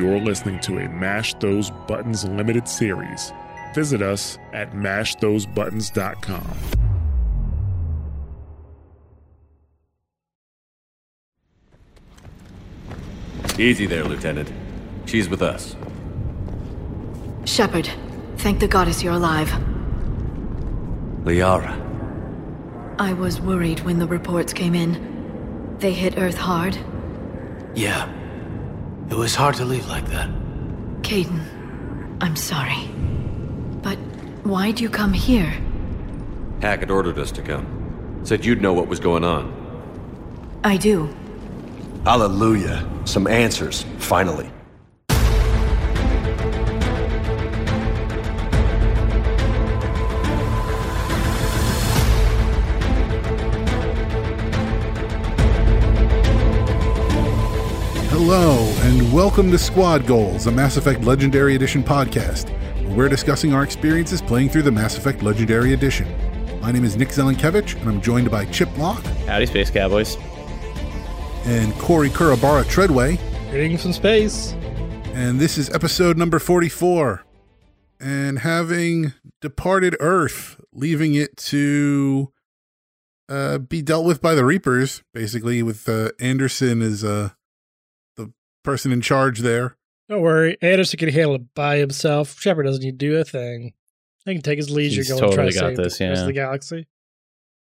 you're listening to a Mash Those Buttons limited series. Visit us at mashthosebuttons.com. Easy there, Lieutenant. She's with us. Shepard, thank the goddess you're alive. Liara. I was worried when the reports came in. They hit Earth hard. Yeah. It was hard to leave like that. Kaidan, I'm sorry. But why'd you come here? Hackett ordered us to come. Said you'd know what was going on. I do. Hallelujah. Some answers, finally. Hello, and welcome to Squad Goals, a Mass Effect Legendary Edition podcast, where we're discussing our experiences playing through the Mass Effect Legendary Edition. My name is Nick Zelenkevich, and I'm joined by Chip Locke Howdy, Space Cowboys. and Corey Kurabara Treadway, Greetings from space. and this is episode number 44. And having departed Earth, leaving it to uh, be dealt with by the Reapers, basically, with uh, Anderson as uh, the person in charge there. Don't worry, Anderson can handle it by himself. Shepard doesn't need to do a thing. He can take his leisure, He's go and try totally to got save this, the rest yeah. of the galaxy.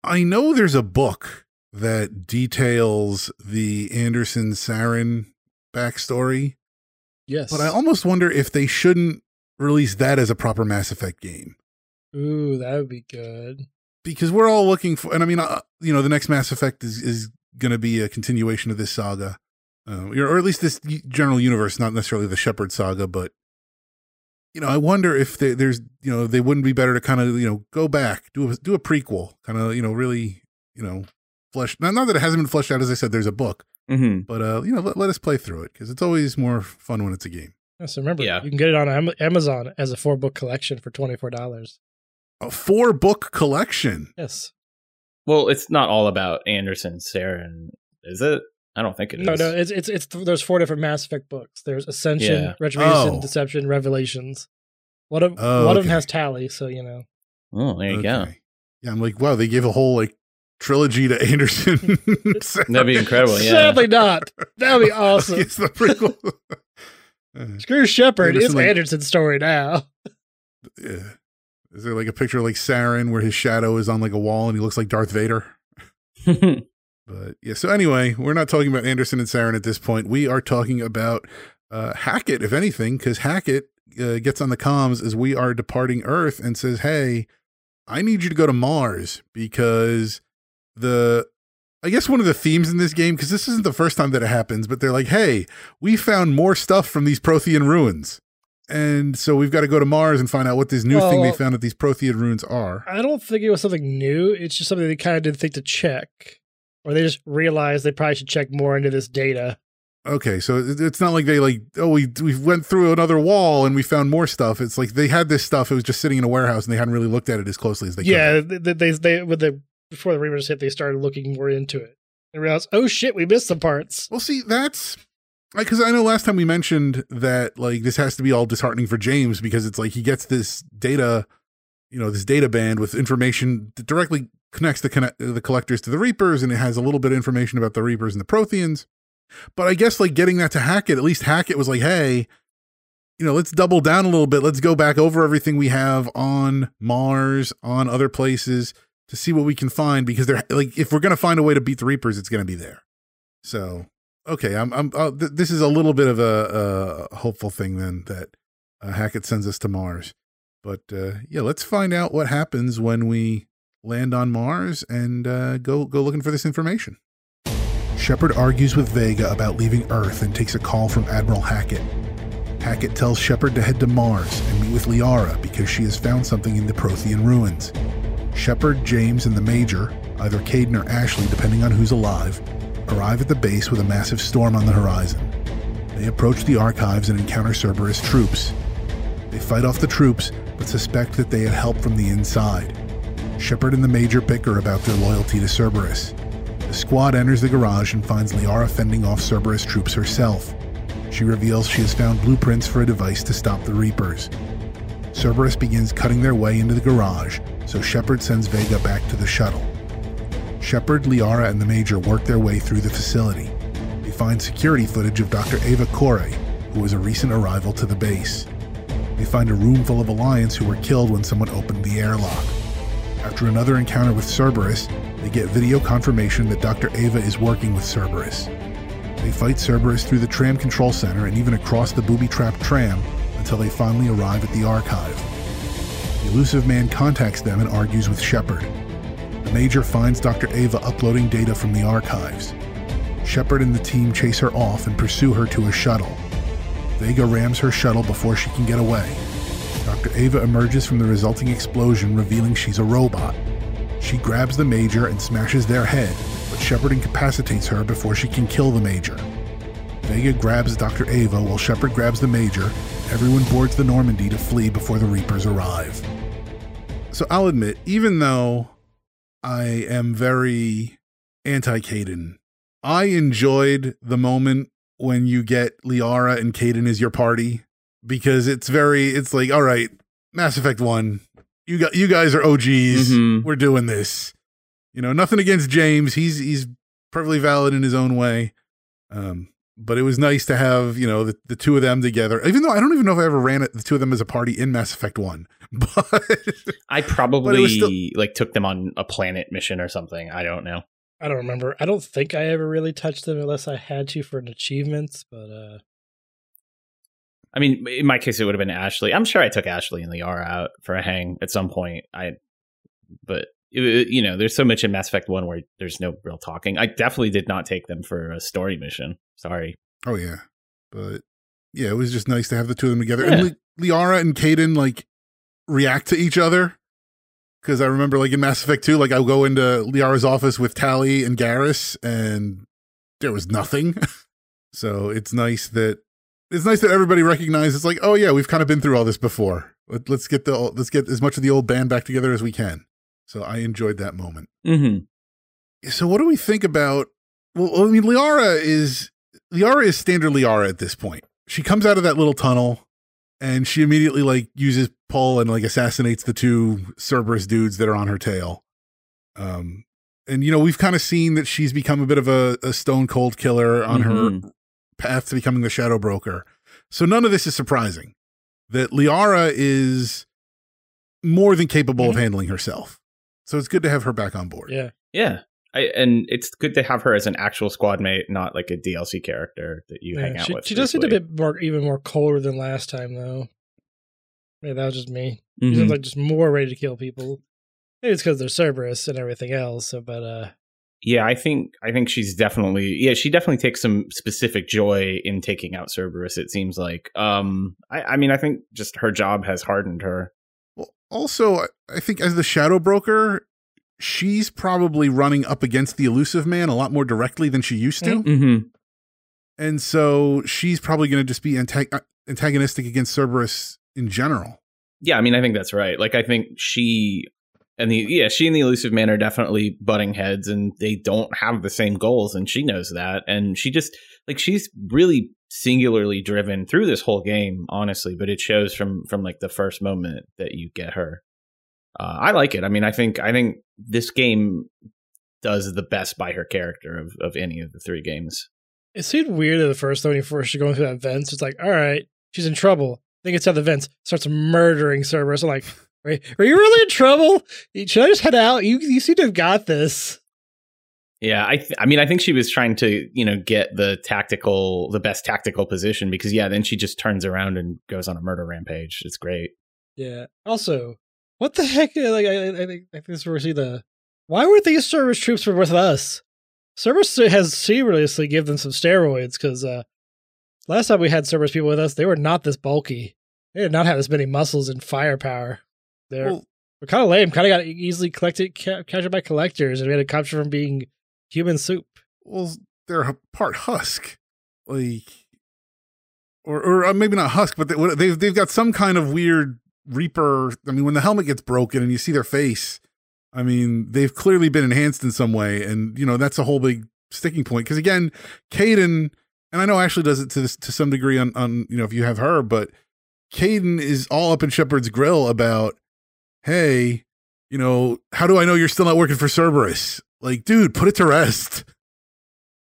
I know there's a book that details the Anderson Saren backstory, Yes, but I almost wonder if they shouldn't release that as a proper Mass Effect game ooh, that would be good. because we're all looking for. And I mean, uh, you know, the next Mass Effect is is going to be a continuation of this saga, uh, or at least this general universe, not necessarily the Shepard saga, but. You know, I wonder if there, there's, you know, they wouldn't be better to kind of, you know, go back, do a, do a prequel, kind of, you know, really, you know, flesh. Not, not that it hasn't been fleshed out, as I said, there's a book, Mm-hmm. but uh, you know, let, let us play through it because it's always more fun when it's a game. So remember, Yeah. you can get it on Amazon as a four book collection for twenty four dollars. A four book collection. Yes, Well, it's not all about Anderson, Saren, is it? I don't think it is. no, no, it's it's it's there's four different Mass Effect books. There's Ascension, Yeah. Retribution, Oh. Deception, Revelations. One of Oh, one of them has Tali, so you know. Oh, there you go. Yeah, I'm like, wow, they gave a whole like trilogy to Anderson. That'd be incredible. Yeah. Sadly, not. That would be awesome. it's the prequel. Uh, Screw Shepard. Anderson, It's like- Anderson's story now. yeah. Is there like a picture of like Saren where his shadow is on like a wall and he looks like Darth Vader? But yeah, so anyway, we're not talking about Anderson and Saren at this point. We are talking about uh, Hackett, if anything, because Hackett uh, gets on the comms as we are departing Earth and says, Hey, I need you to go to Mars because the. I guess one of the themes in this game, because this isn't the first time that it happens, but they're like, hey, we found more stuff from these Prothean ruins. And so we've got to go to Mars and find out what this new thing they found at these Prothean ruins are. I don't think it was something new. It's just something they kind of didn't think to check. Or they just realized they probably should check more into this data. Okay, so it's not like they like oh we we went through another wall and we found more stuff. It's like they had this stuff. It was just sitting in a warehouse and they hadn't really looked at it as closely as they could. yeah, they, they, they, they with the before the Reapers hit, they started looking more into it. They realized, oh shit, we missed some parts. Well, see, that's because I know last time we mentioned that like this has to be all disheartening for James because it's like he gets this data, you know, this data band with information that directly connects the connect, the collectors to the Reapers, and it has a little bit of information about the Reapers and the Protheans. But I guess like getting that to Hackett, at least Hackett was like, hey, you know, let's double down a little bit. Let's go back over everything we have on Mars, on other places to see what we can find because they're like, if we're gonna find a way to beat the Reapers, it's gonna be there. So okay, I'm I'm uh, th- this is a little bit of a, a hopeful thing then that uh, Hackett sends us to Mars. But uh, yeah, let's find out what happens when we land on Mars and uh, go go looking for this information. Shepard argues with Vega about leaving Earth and takes a call from Admiral Hackett. Hackett tells Shepard to head to Mars and meet with Liara because she has found something in the Prothean ruins. Shepard, James, and the Major, either Kaidan or Ashley depending on who's alive, arrive at the base with a massive storm on the horizon. They approach the archives and encounter Cerberus troops. They fight off the troops, but suspect that they had help from the inside. Shepard and the Major bicker about their loyalty to Cerberus. The squad enters the garage and finds Liara fending off Cerberus troops herself. She reveals she has found blueprints for a device to stop the Reapers. Cerberus begins cutting their way into the garage, so Shepard sends Vega back to the shuttle. Shepard, Liara, and the Major work their way through the facility. They find security footage of Dr. Ava Corey, who was a recent arrival to the base. They find a room full of Alliance who were killed when someone opened the airlock. After another encounter with Cerberus, they get video confirmation that Dr. Ava is working with Cerberus. They fight Cerberus through the tram control center and even across the booby trapped tram until they finally arrive at the archive. The Illusive Man contacts them and argues with Shepard. The Major finds Dr. Ava uploading data from the archives. Shepard and the team chase her off and pursue her to a shuttle. Vega rams her shuttle before she can get away. Dr. Ava emerges from the resulting explosion, revealing she's a robot. She grabs the Major and smashes their head, but Shepard incapacitates her before she can kill the Major. Vega grabs Dr. Ava while Shepard grabs the Major. Everyone boards the Normandy to flee before the Reapers arrive. So I'll admit, even though I am very anti Kaidan, I enjoyed the moment when you get Liara and Kaidan as your party because it's very, it's like, all right, Mass Effect 1, you got you guys are OGs. Mhm. We're doing this. You know, nothing against James. He's he's perfectly valid in his own way. Um, but it was nice to have you know the, the two of them together. Even though I don't even know if I ever ran it, the two of them as a party in Mass Effect One. But I probably was still- like took them on a planet mission or something. I don't know. I don't remember. I don't think I ever really touched them unless I had to for an achievement. But uh, I mean, in my case, it would have been Ashley. I'm sure I took Ashley and Liara out for a hang at some point. I, but it- it- you know, there's so much in Mass Effect One where there's no real talking. I definitely did not take them for a story mission. Sorry. oh yeah, but yeah, it was just nice to have the two of them together. And Li- Liara and Kaidan like react to each other. Because I remember, like in Mass Effect 2, like I'll go into Liara's office with Tali and Garrus, and there was nothing. so it's nice that it's nice that everybody recognizes, like, oh yeah, we've kind of been through all this before. Let, let's get the let's get as much of the old band back together as we can. So I enjoyed that moment. Mm-hmm. So what do we think about? Well, I mean, Liara is Liara is standard Liara at this point. She comes out of that little tunnel, and she immediately like uses pull and like assassinates the two Cerberus dudes that are on her tail. Um, and you know we've kind of seen that she's become a bit of a, a stone cold killer on Mhm. her path to becoming the Shadow Broker. So none of this is surprising. That Liara is more than capable of Mhm. handling herself. So it's good to have her back on board. yeah, Yeah. I, and it's good to have her as an actual squad mate, not like a DLC character that you hang out she, with. she does seem a briefly. bit more, even more colder than last time, though. Maybe that was just me. She Mhm. seems like just more ready to kill people. Maybe it's because they're Cerberus and everything else. So, but uh, Yeah, I think I think she's definitely yeah, she definitely takes some specific joy in taking out Cerberus, it seems like. Um I, I mean I think just her job has hardened her. Well, also, I- I think as the Shadow Broker, she's probably running up against the Illusive Man a lot more directly than she used to. Mm-hmm. And so she's probably going to just be antag- uh, antagonistic against Cerberus in general. Yeah, I mean I think that's right. Like I think she and the yeah, she and the Illusive Man are definitely butting heads and they don't have the same goals and she knows that. And she just like she's really singularly driven through this whole game, honestly, but it shows from from like the first moment that you get her. Uh, I like it. I mean, I think I think this game does the best by her character of, of any of the three games. it seemed weird at the first though when you first going through that vents. It's like, all right, she's in trouble. Then gets out the vents, starts murdering Cerberus. I'm like, are, are you really in trouble? Should I just head out? You you seem to have got this. Yeah, I th- I mean I think she was trying to, you know, get the tactical the best tactical position because yeah, then she just turns around and goes on a murder rampage. It's great. Yeah. Also, what the heck? Like, I, I think I think this is where we see the. Why were these Cerberus troops with us? Cerberus has seriously given them some steroids because uh, last time we had Cerberus people with us, they were not this bulky. They did not have as many muscles and firepower. They're Well, they're kind of lame. Kind of got easily collected, ca- captured by collectors, and we had to capture from being human soup. well, they're part husk, like, or or uh, maybe not husk, but they, they've they've got some kind of weird Reaper. I mean, when the helmet gets broken and you see their face, I mean, they've clearly been enhanced in some way, and you know that's a whole big sticking point. Because again, Kaidan and I know Ashley does it to this to some degree on on you know if you have her, but Kaidan is all up in Shepard's grill about, hey, you know, how do I know you're still not working for Cerberus? Like, dude, put it to rest.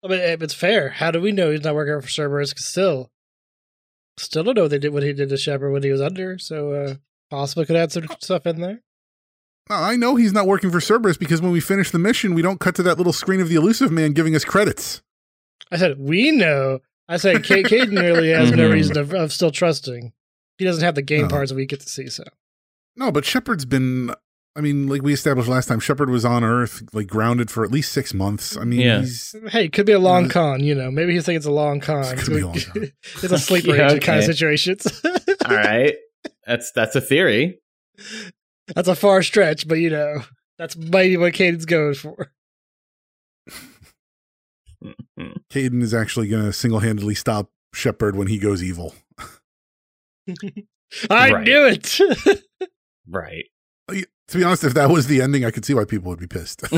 I mean, it's fair. How do we know he's not working for Cerberus? 'Cause still, still don't know what they did what he did to Shepard when he was under. So uh possibly could add some stuff in there. I know he's not working for Cerberus because when we finish the mission, we don't cut to that little screen of the Illusive Man giving us credits. I said we know. I said Ca- Kaidan really has no Mhm. reason of, of still trusting. He doesn't have the game No. parts that we get to see. So No, but Shepard's been. I mean, like we established last time, Shepard was on Earth, like grounded for at least six months. I mean, Yeah. he's hey, it could be a long Yeah. con. You know, maybe he's thinking it's a long con. It could be a long con. it's a sleeper Yeah, agent kind of okay. situations. All right, that's that's a theory. That's a far stretch, but you know, that's maybe what Kaidan's going for. Kaidan is actually going to single handedly stop Shepard when he goes evil. I Right. knew it. Right. To be honest, if that was the ending, I could see why people would be pissed.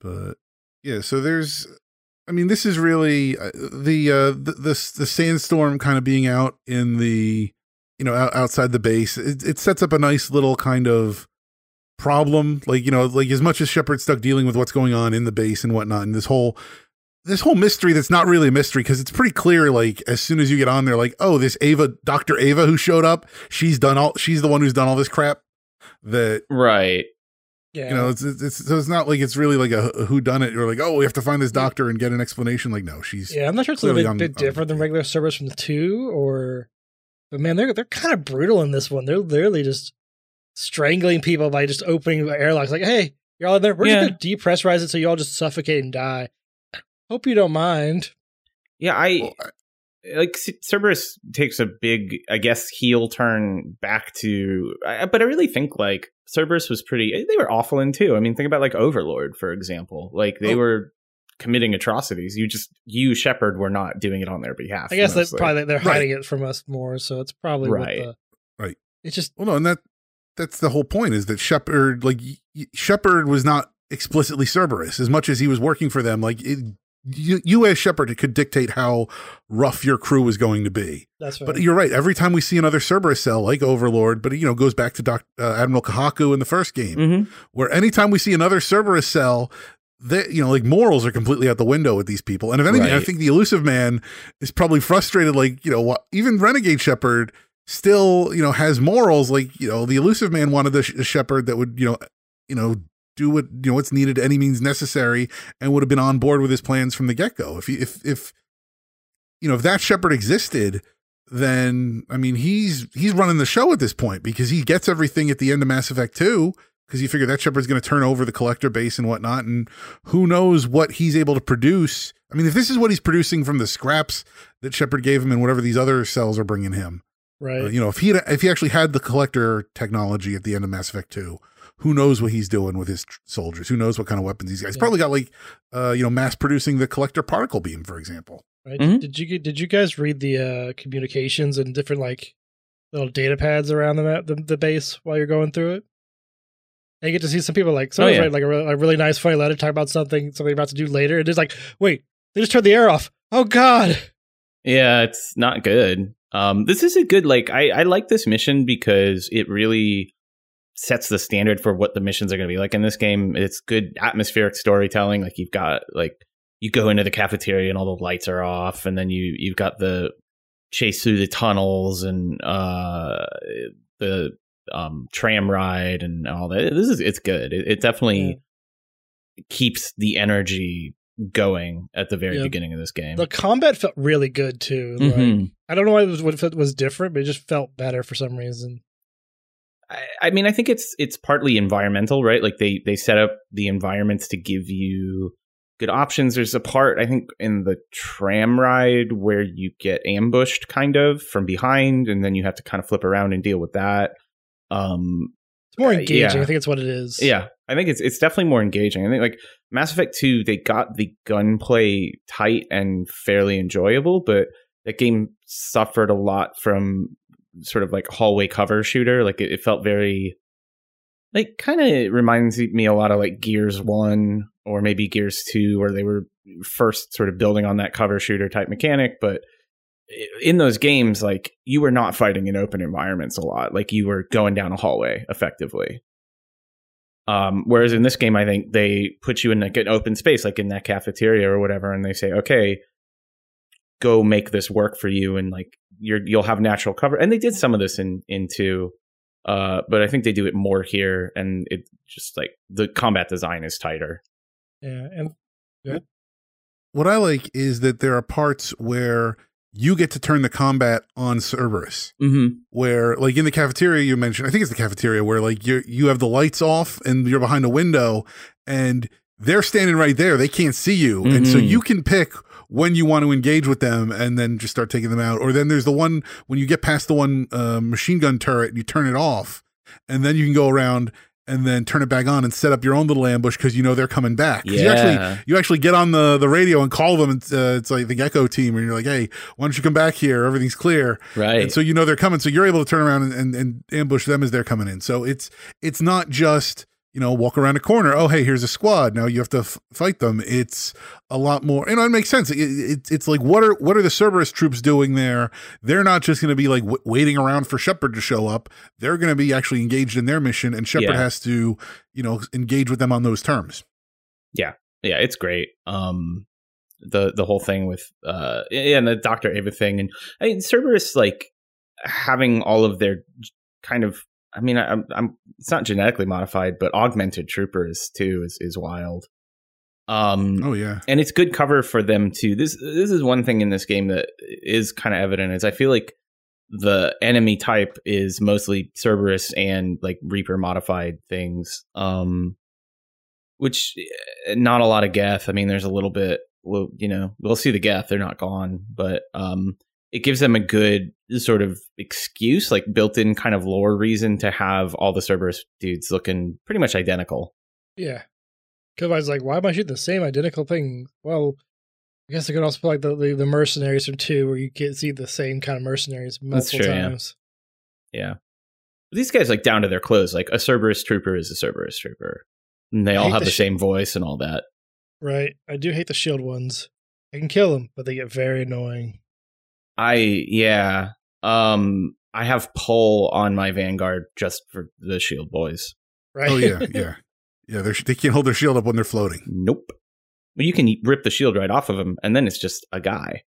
but yeah, so there's, I mean, this is really uh, the uh, the the, the sandstorm kind of being out in the, you know, out, outside the base. It, it sets up a nice little kind of problem, like you know, like as much as Shepard's stuck dealing with what's going on in the base and whatnot, and this whole this whole mystery that's not really a mystery because it's pretty clear like as soon as you get on there like oh this ava dr ava who showed up she's done all she's the one who's done all this crap that Right. yeah. you know it's, it's, it's so it's not like it's really like a, a who done it or like oh we have to find this doctor and get an explanation like no she's yeah, I'm not sure it's a clearly bit, on- bit on- different than regular Cerberus from the two, or but man, they're they're kind of brutal in this one. They're literally just strangling people by just opening airlocks. Like, hey, you're all in there. We're Yeah. just gonna depressurize it so you all just suffocate and die. Hope you don't mind. Yeah, I uh, like Cerberus takes a big, I guess, heel turn back to, but I really think like Cerberus was pretty. Eh, they were awful in two. I mean, think about like Overlord, for example. Like they Oh. were committing atrocities. You just you Shepard were not doing it on their behalf. I guess that's mostly. probably they're Right. hiding it from us more, so it's probably Right. What the, Right. It's just well no and that that's the whole point is that Shepard like y- y- Shepard was not explicitly Cerberus as much as he was working for them like it, you, you as Shepard could dictate how rough your crew was going to be that's right. But you're right. Every time we see another Cerberus cell, like Overlord, but it, you know goes back to Doc, uh, Admiral Kahoku in the first game, Mhm. where anytime we see another Cerberus cell, that you know like morals are completely out the window with these people. And if anything, I think the Illusive Man is probably frustrated. Like you know, what even Renegade Shepard still you know has morals. Like you know, the Illusive Man wanted the, sh- a Shepard that would you know you know do what you know what's needed any means necessary and would have been on board with his plans from the get go. If he, if if you know if that Shepard existed then I mean he's he's running the show at this point because he gets everything at the end of Mass Effect 2 because you figure that Shepard's going to turn over the collector base and whatnot, and who knows what he's able to produce. I mean, if this is what he's producing from the scraps that Shepard gave him and whatever these other cells are bringing him, right. uh, you know, if he if he actually had the collector technology at the end of Mass Effect 2, who knows what he's doing with his tr- soldiers? Who knows what kind of weapons he's got? He's Yeah. probably got like, uh, you know, mass producing the collector particle beam, for example. Right? Mhm. Did you did you guys read the uh, communications and different like little data pads around the map, the, the base while you're going through it? And you get to see some people like someone's yeah. write like a, re- a really nice funny letter talk about something something about to do later, and it's like, wait, they just turned the air off. Oh God! Yeah, it's not good. Um, this is a good like I, I like this mission because it really sets the standard for what the missions are going to be like in this game. It's good atmospheric storytelling. Like you've got like you go into the cafeteria and all the lights are off, and then you you've got the chase through the tunnels and uh the um tram ride and all that. This is it's good. It, it definitely keeps the energy going at the very Yeah. beginning of this game. The combat felt really good too. Like, Mhm. I don't know why it was what it was different, but it just felt better for some reason. I, I mean, I think it's it's partly environmental, right? Like they they set up the environments to give you good options. There's a part I think in the tram ride where you get ambushed kind of from behind, and then you have to kind of flip around and deal with that. Um, It's more Uh, engaging. yeah. I think it's what it is. yeah, I think it's it's definitely more engaging. I think like Mass Effect Two, they got the gunplay tight and fairly enjoyable, but that game suffered a lot from sort of like hallway cover shooter. Like it, it felt very like kind of reminds me a lot of like Gears One or maybe Gears 2, where they were first sort of building on that cover shooter type mechanic. But in those games, like you were not fighting in open environments a lot. Like you were going down a hallway effectively. Um, whereas in this game, I think they put you in like an open space, like in that cafeteria or whatever, and they say, okay, go make this work for you, and like you're you'll have natural cover. And they did some of this in into, uh, but I think they do it more here, and it just like the combat design is tighter. Yeah, and What I like is that there are parts where you get to turn the combat on Cerberus. Mm-hmm. Where, like in the cafeteria, you mentioned, I think it's the cafeteria where like you you have the lights off and you're behind a window, and they're standing right there. They can't see you, and so Mhm. you can pick when you want to engage with them, and then just start taking them out. Or then there's the one when you get past the one uh, machine gun turret, and you turn it off, and then you can go around and then turn it back on and set up your own little ambush because you know they're coming back. 'Cause You actually Yeah. you actually get on the the radio and call them. And, uh, it's like the Gecko team, and you're like, "Hey, why don't you come back here? Everything's clear." Right. And so you know they're coming, so you're able to turn around and, and, and ambush them as they're coming in. So it's it's not just you know walk around a corner. Oh, hey, here's a squad. Now you have to f- fight them. It's a lot more. You know, it makes sense. It, it, it's like what are what are the Cerberus troops doing there? They're not just going to be like w- waiting around for Shepard to show up. They're going to be actually engaged in their mission, and Shepard Yeah. has to you know engage with them on those terms. yeah yeah it's great um the the whole thing with uh yeah and the dr ava thing and i mean cerberus like having all of their kind of i mean I, i'm i'm it's not genetically modified but augmented troopers too is is wild um Oh yeah, and it's good cover for them too. This this is one thing in this game that is kind of evident is I feel like the enemy type is mostly Cerberus and like Reaper modified things, um, which eh, not a lot of Geth. I mean, there's a little bit. Well, you know, we'll see the Geth; they're not gone, but um, it gives them a good sort of excuse, like built-in kind of lore reason to have all the Cerberus dudes looking pretty much identical. yeah. Because I was like, why am I shooting the same identical thing? Well, I guess I could also put like the, the the mercenaries from two, where you can see the same kind of mercenaries multiple true, yeah. times. Yeah. These guys like down to their clothes. Like a Cerberus trooper is a Cerberus trooper. And they I all have the the sh- same voice and all that. Right. I do hate the shield ones. I can kill them, but they get very annoying. I yeah. Um I have pull on my Vanguard just for the shield boys. Right. oh yeah, yeah, yeah. They're, they can't hold their shield up when they're floating. Nope. Well, you can rip the shield right off of him, and then it's just a guy.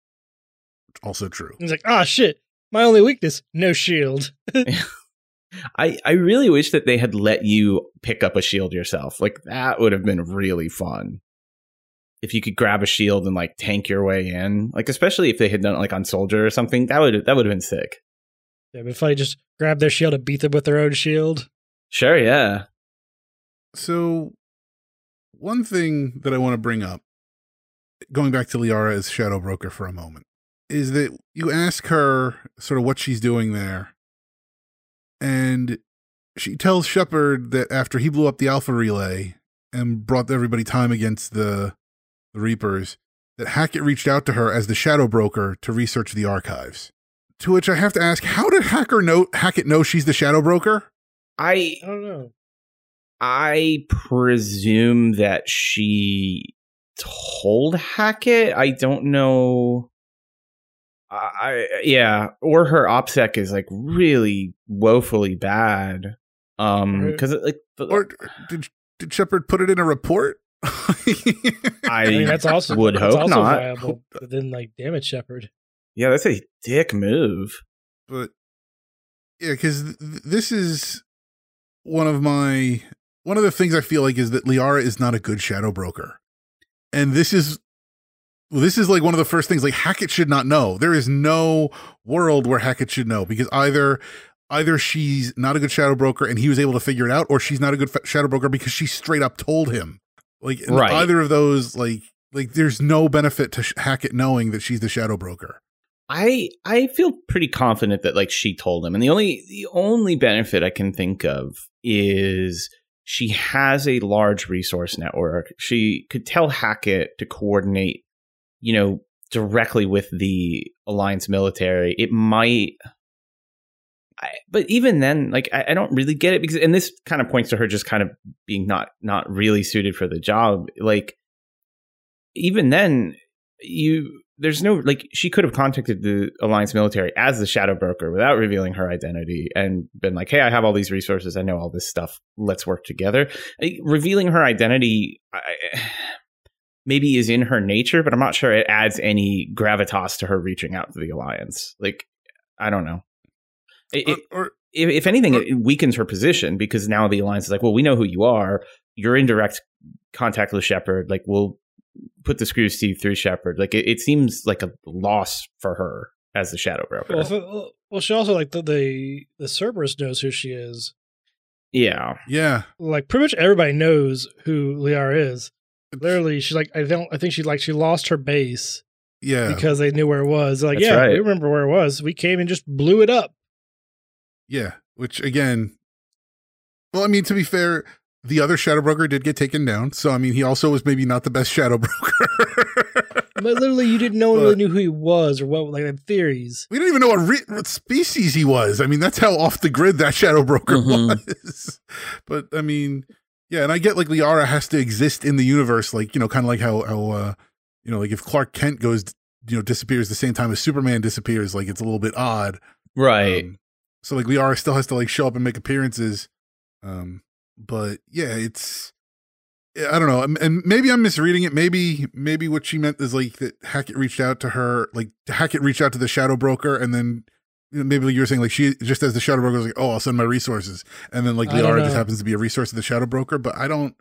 Also true. He's like, ah, shit. My only weakness, no shield. I I really wish that they had let you pick up a shield yourself. Like that would have been really fun. If you could grab a shield and like tank your way in, like especially if they had done it like on soldier or something, that would that would have been sick. Yeah, but if I just grab their shield and beat them with their own shield. Sure, yeah. So, one thing that I want to bring up, going back to Liara as Shadow Broker for a moment, is that you ask her sort of what she's doing there, and she tells Shepard that after he blew up the Alpha Relay and brought everybody time against the the Reapers, that Hackett reached out to her as the Shadow Broker to research the archives. To which I have to ask, how did Hacker know Hackett know she's the Shadow Broker? I I don't know. I presume that she told Hackett. I don't know. I I- yeah, or her opsec is like really woefully bad. Um, Right. because like the- Or did did Shepard put it in a report? I, I mean, that's also would that's hope also not. viable. But then, like, damage Shepard. Yeah, that's a dick move. but yeah, because th- th- this is one of my one of the things I feel like is that Liara is not a good shadow broker, and this is well, this is like one of the first things like Hackett should not know. There is no world where Hackett should know because either either she's not a good shadow broker and he was able to figure it out, or she's not a good fa- shadow broker because she straight up told him. Like Right. either of those, like like there's no benefit to Hackett knowing that she's the shadow broker. I I feel pretty confident that like she told him, and the only the only benefit I can think of is she has a large resource network. She could tell Hackett to coordinate, you know, directly with the alliance military. It might I, but even then, like I, I don't really get it because, and this kind of points to her just kind of being not not really suited for the job. Like even then, you there's no like she could have contacted the alliance military as the shadow broker without revealing her identity and been like hey i have all these resources. I know all this stuff. Let's work together. Like, revealing her identity I, maybe is in her nature but i'm not sure it adds any gravitas to her reaching out to the alliance. Like i don't know It- it- or, or if, if anything, it weakens her position because now the alliance is like, well, we know who you are. You're in direct contact with Shepard. Like, we'll put the screws to you through Shepard. Like, it, it seems like a loss for her as the Shadow Broker. Well, well, she also like the the, the Cerberus knows who she is. yeah, yeah, Like pretty much everybody knows who Liara is. Literally, she's like I don't. I think she like she lost her base yeah, because they knew where it was. Like, That's yeah, right. we remember where it was. We came and just blew it up. Yeah. Which again, well, I mean, to be fair, the other shadow broker did get taken down. So I mean, he also was maybe not the best shadow broker. But literally, you didn't know But- really knew who he was or what like had theories. we didn't even know what, re- what species he was. I mean, that's how off the grid that shadow broker Mhm. was. But I mean, yeah, and I get like Liara has to exist in the universe, like you know, kind of like how how uh, you know, like if Clark Kent goes, you know, disappears the same time as Superman disappears, like it's a little bit odd. right. Um, so like Liara still has to like show up and make appearances. Um, but yeah, it's I don't know, and- maybe I'm misreading it. Maybe maybe what she meant is like that Hackett reached out to her, like Hackett reached out to the Shadow Broker, and then you know, maybe like you were saying like she just as the Shadow Broker was like, oh, I'll send my resources, and then like I Liara just happens to be a resource of the Shadow Broker. But I don't.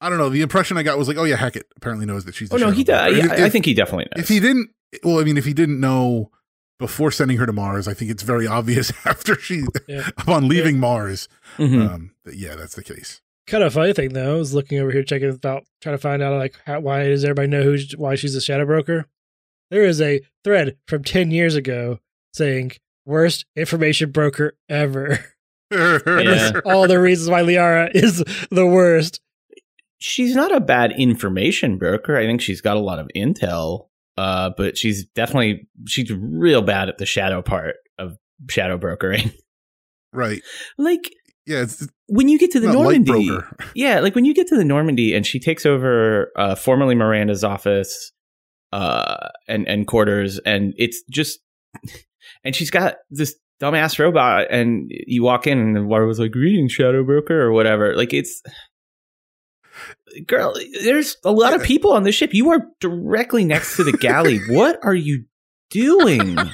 I don't know. The impression I got was like, oh yeah, Hackett apparently knows that she's. The oh no, Shadow he does. And I think he definitely knows. if he didn't well i mean if he didn't know before sending her to mars i think it's very obvious after she Yeah. upon leaving mars Mhm. um that, yeah that's the case Kind of funny thing though, I was looking over here checking about trying to find out like how, why does everybody know who why she's a shadow broker? There is a thread from ten years ago saying worst information broker ever. Yeah. all the reasons why Liara is the worst. she's not a bad information broker. I think she's got a lot of intel, uh, but she's definitely she's real bad at the shadow part of shadow brokering. right like yeah when you get to the Normandy, yeah, like when you get to the Normandy and she takes over uh, formerly Miranda's office uh, and and quarters, and it's just and she's got this dumbass robot, and you walk in and the water was like greeting shadow broker or whatever. Like it's girl, there's a lot of people on this ship. You are directly next to the galley. what are you doing?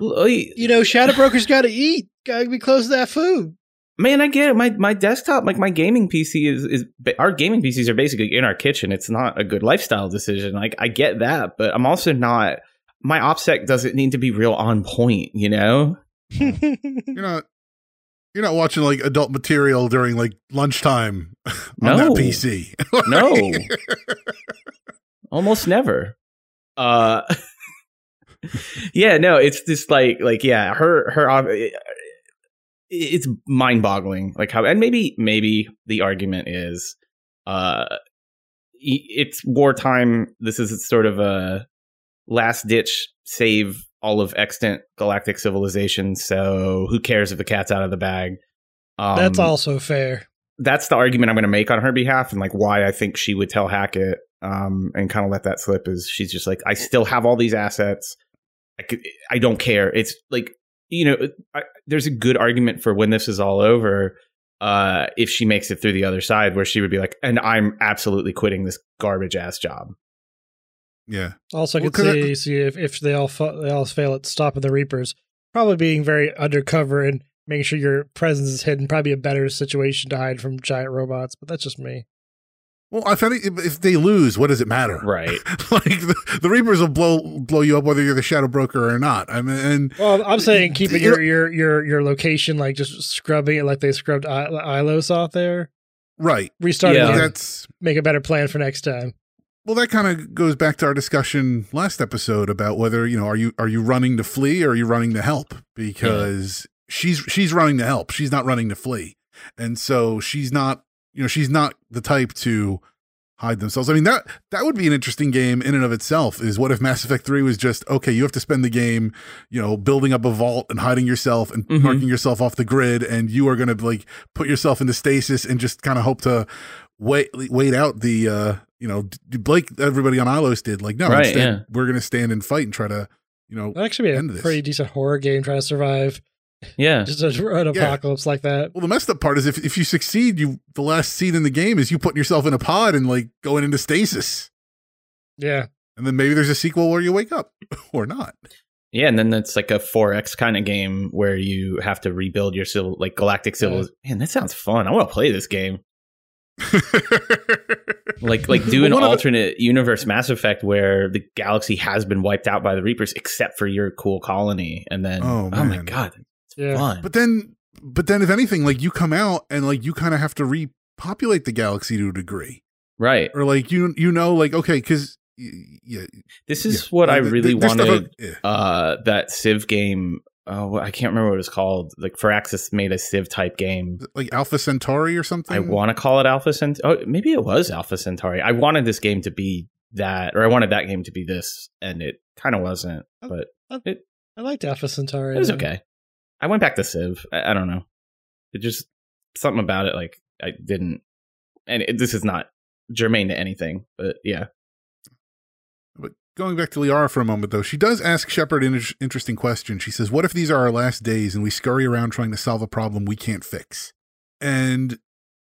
You know, shadow brokers got to eat. Got to be close to that food. Man, I get it. My my desktop, like my gaming PC is is our gaming PCs are basically in our kitchen. It's not a good lifestyle decision. Like I get that, but I'm also not. My OPSEC doesn't need to be real on point. You know? you're not you're not watching like adult material during like lunchtime on No. that pc No, almost never. Uh, yeah, no, it's just like like yeah, her her. It's mind boggling, like how, and maybe maybe the argument is, uh, it's wartime. This is sort of a last ditch save all of extant galactic civilization. So who cares if the cat's out of the bag? Um, That's also fair. that's the argument I'm going to make on her behalf, and like why I think she would tell Hackett um, and kind of let that slip is she's just like I still have all these assets. I could, I don't care. It's like you know, I, there's a good argument for when this is all over. Uh, if she makes it through the other side, where she would be like, and I'm absolutely quitting this garbage ass job. Yeah Also, I Well, could 'cause see, see if, if they all fa- they all fail at stopping the Reapers, probably being very undercover and making sure your presence is hidden, probably a better situation to hide from giant robots. But that's just me. well i found if, if they lose what does it matter Right. like the, the reapers will blow blow you up whether you're the shadow broker or not i mean and Well, I'm saying keeping You your your your your location like just scrubbing it like they scrubbed I- Ilos off there. right Restarting Yeah. it, that's make a better plan for next time. Well, that kind of goes back to our discussion last episode about whether you know are you are you running to flee or are you running to help? Because she's she's running to help. She's not running to flee, and so she's not you know she's not the type to hide themselves. I mean that that would be an interesting game in and of itself. Is what if Mass Effect Three was just okay? You have to spend the game, you know, building up a vault and hiding yourself and Mhm. marking yourself off the grid, and you are going to like put yourself into stasis and just kind of hope to wait wait out the uh you know d- Blake everybody on Ilos did. Like no, Right, instead, yeah. we're going to stand and fight and try to you know. That actually be End a this. pretty decent horror game trying to survive Yeah. just a, an apocalypse like that. Well, the messed up part is if if you succeed, you the last scene in the game is you putting yourself in a pod and like going into stasis. Yeah. And then maybe there's a sequel where you wake up or not. Yeah, and then it's like a 4X kind of game where you have to rebuild your civil like galactic civil. Man, that sounds fun. I want to play this game. Like like do an Well, one the- alternate universe Mass Effect where the galaxy has been wiped out by the Reapers except for your cool colony and then Oh, oh, my god, it's Yeah. fun. but then, but then, if anything, like you come out and like you kind of have to repopulate the galaxy to a degree, right. or like you you know like okay, because yeah, This is yeah. what I Like, really there's stuff wanted out- yeah. uh that Civ game oh I can't remember what it was called. Like Firaxis made a Civ type game. like Alpha Centauri or something. I want to call it Alpha Cent. Oh, maybe it was Alpha Centauri. I wanted this game to be that, or I wanted that game to be this, and it kind of wasn't. But I liked Alpha Centauri. it was though. okay. I went back to Civ. I, I don't know. It just something about it. Like I didn't. And it, this is not germane to anything, but yeah. Going back to Liara for a moment, though, she does ask Shepard an in- interesting question. She says, What if these are our last days and we scurry around trying to solve a problem we can't fix? And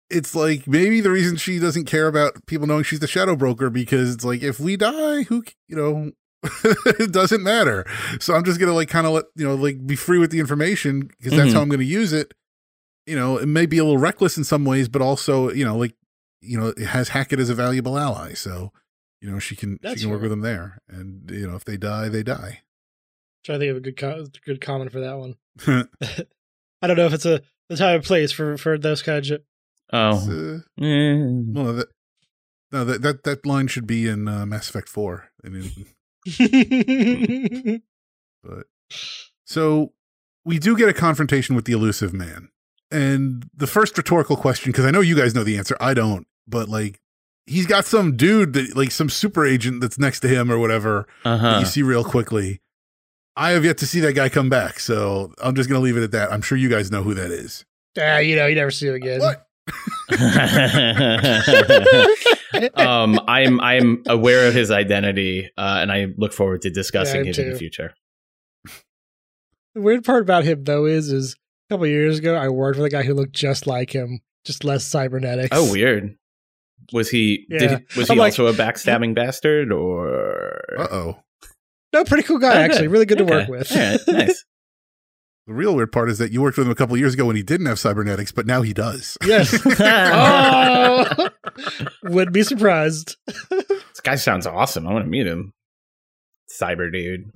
it's like maybe the reason she doesn't care about people knowing she's the shadow broker because it's like if we die, who, you know, it doesn't matter. So I'm just going to like kind of let, you know, like be free with the information because that's Mhm. how I'm going to use it. You know, it may be a little reckless in some ways, but also, you know, like, you know, it has Hackett as a valuable ally. So, you know, she can That's she can work fair. with them there, and you know, if they die, they die. Trying to think of a good co- good comment for that one. I don't know if it's a the time and place for for those kind of. J- Oh, So, eh. well, no, that no, that that that line should be in uh, Mass Effect Four. I mean, but so we do get a confrontation with the Illusive Man, and the first rhetorical question, because I know you guys know the answer, I don't, but like. He's got some dude that like some super agent that's next to him or whatever uh-huh. you see real quickly. I have yet to see that guy come back, so I'm just gonna leave it at that. I'm sure you guys know who that is. ah, you know, you never see him again. What? um, I'm I'm aware of his identity, uh, and I look forward to discussing Yeah, him in the future. The weird part about him though is, is a couple years ago I worked with a guy who looked just like him, just less cybernetics. Oh, weird. Was he? Did he was I'm he like- also a backstabbing bastard, or? Uh oh. No, pretty cool guy Oh, actually. Really good to work with. All right, nice. The real weird part is that you worked with him a couple years ago when he didn't have cybernetics, but now he does. yes. oh, would be surprised. This guy sounds awesome. I want to meet him. Cyber dude.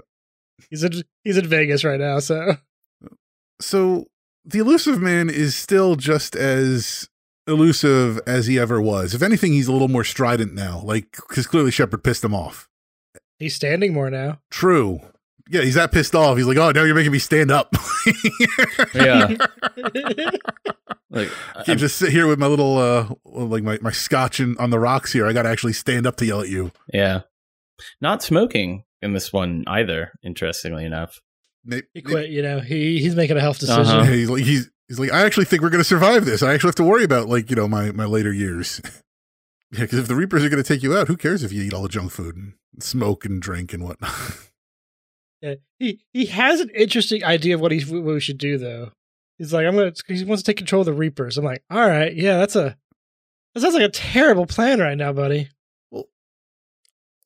He's in he's in Vegas right now, so So the Illusive Man is still just as elusive as he ever was. If anything, he's a little more strident now, like because clearly Shepard pissed him off. he's standing more now. True. Yeah, he's that pissed off. He's like, "Oh, now you're making me stand up." Yeah. Like I can't just sit here with my little uh like my, my scotch in, on the rocks here. I got to actually stand up to yell at you. yeah. Not smoking in this one either. Interestingly enough. He quit. You know, he he's making a health decision. Uh-huh. he's like he's he's like I actually think we're going to survive this. I actually have to worry about like you know my my later years. yeah, because if the Reapers are going to take you out, who cares if you eat all the junk food and smoke and drink and whatnot? Yeah. He he has an interesting idea of what he what we should do though. He's like, I'm gonna. He wants to take control of the Reapers. I'm like, all right, yeah, that's a. That sounds like a terrible plan right now, buddy. Well,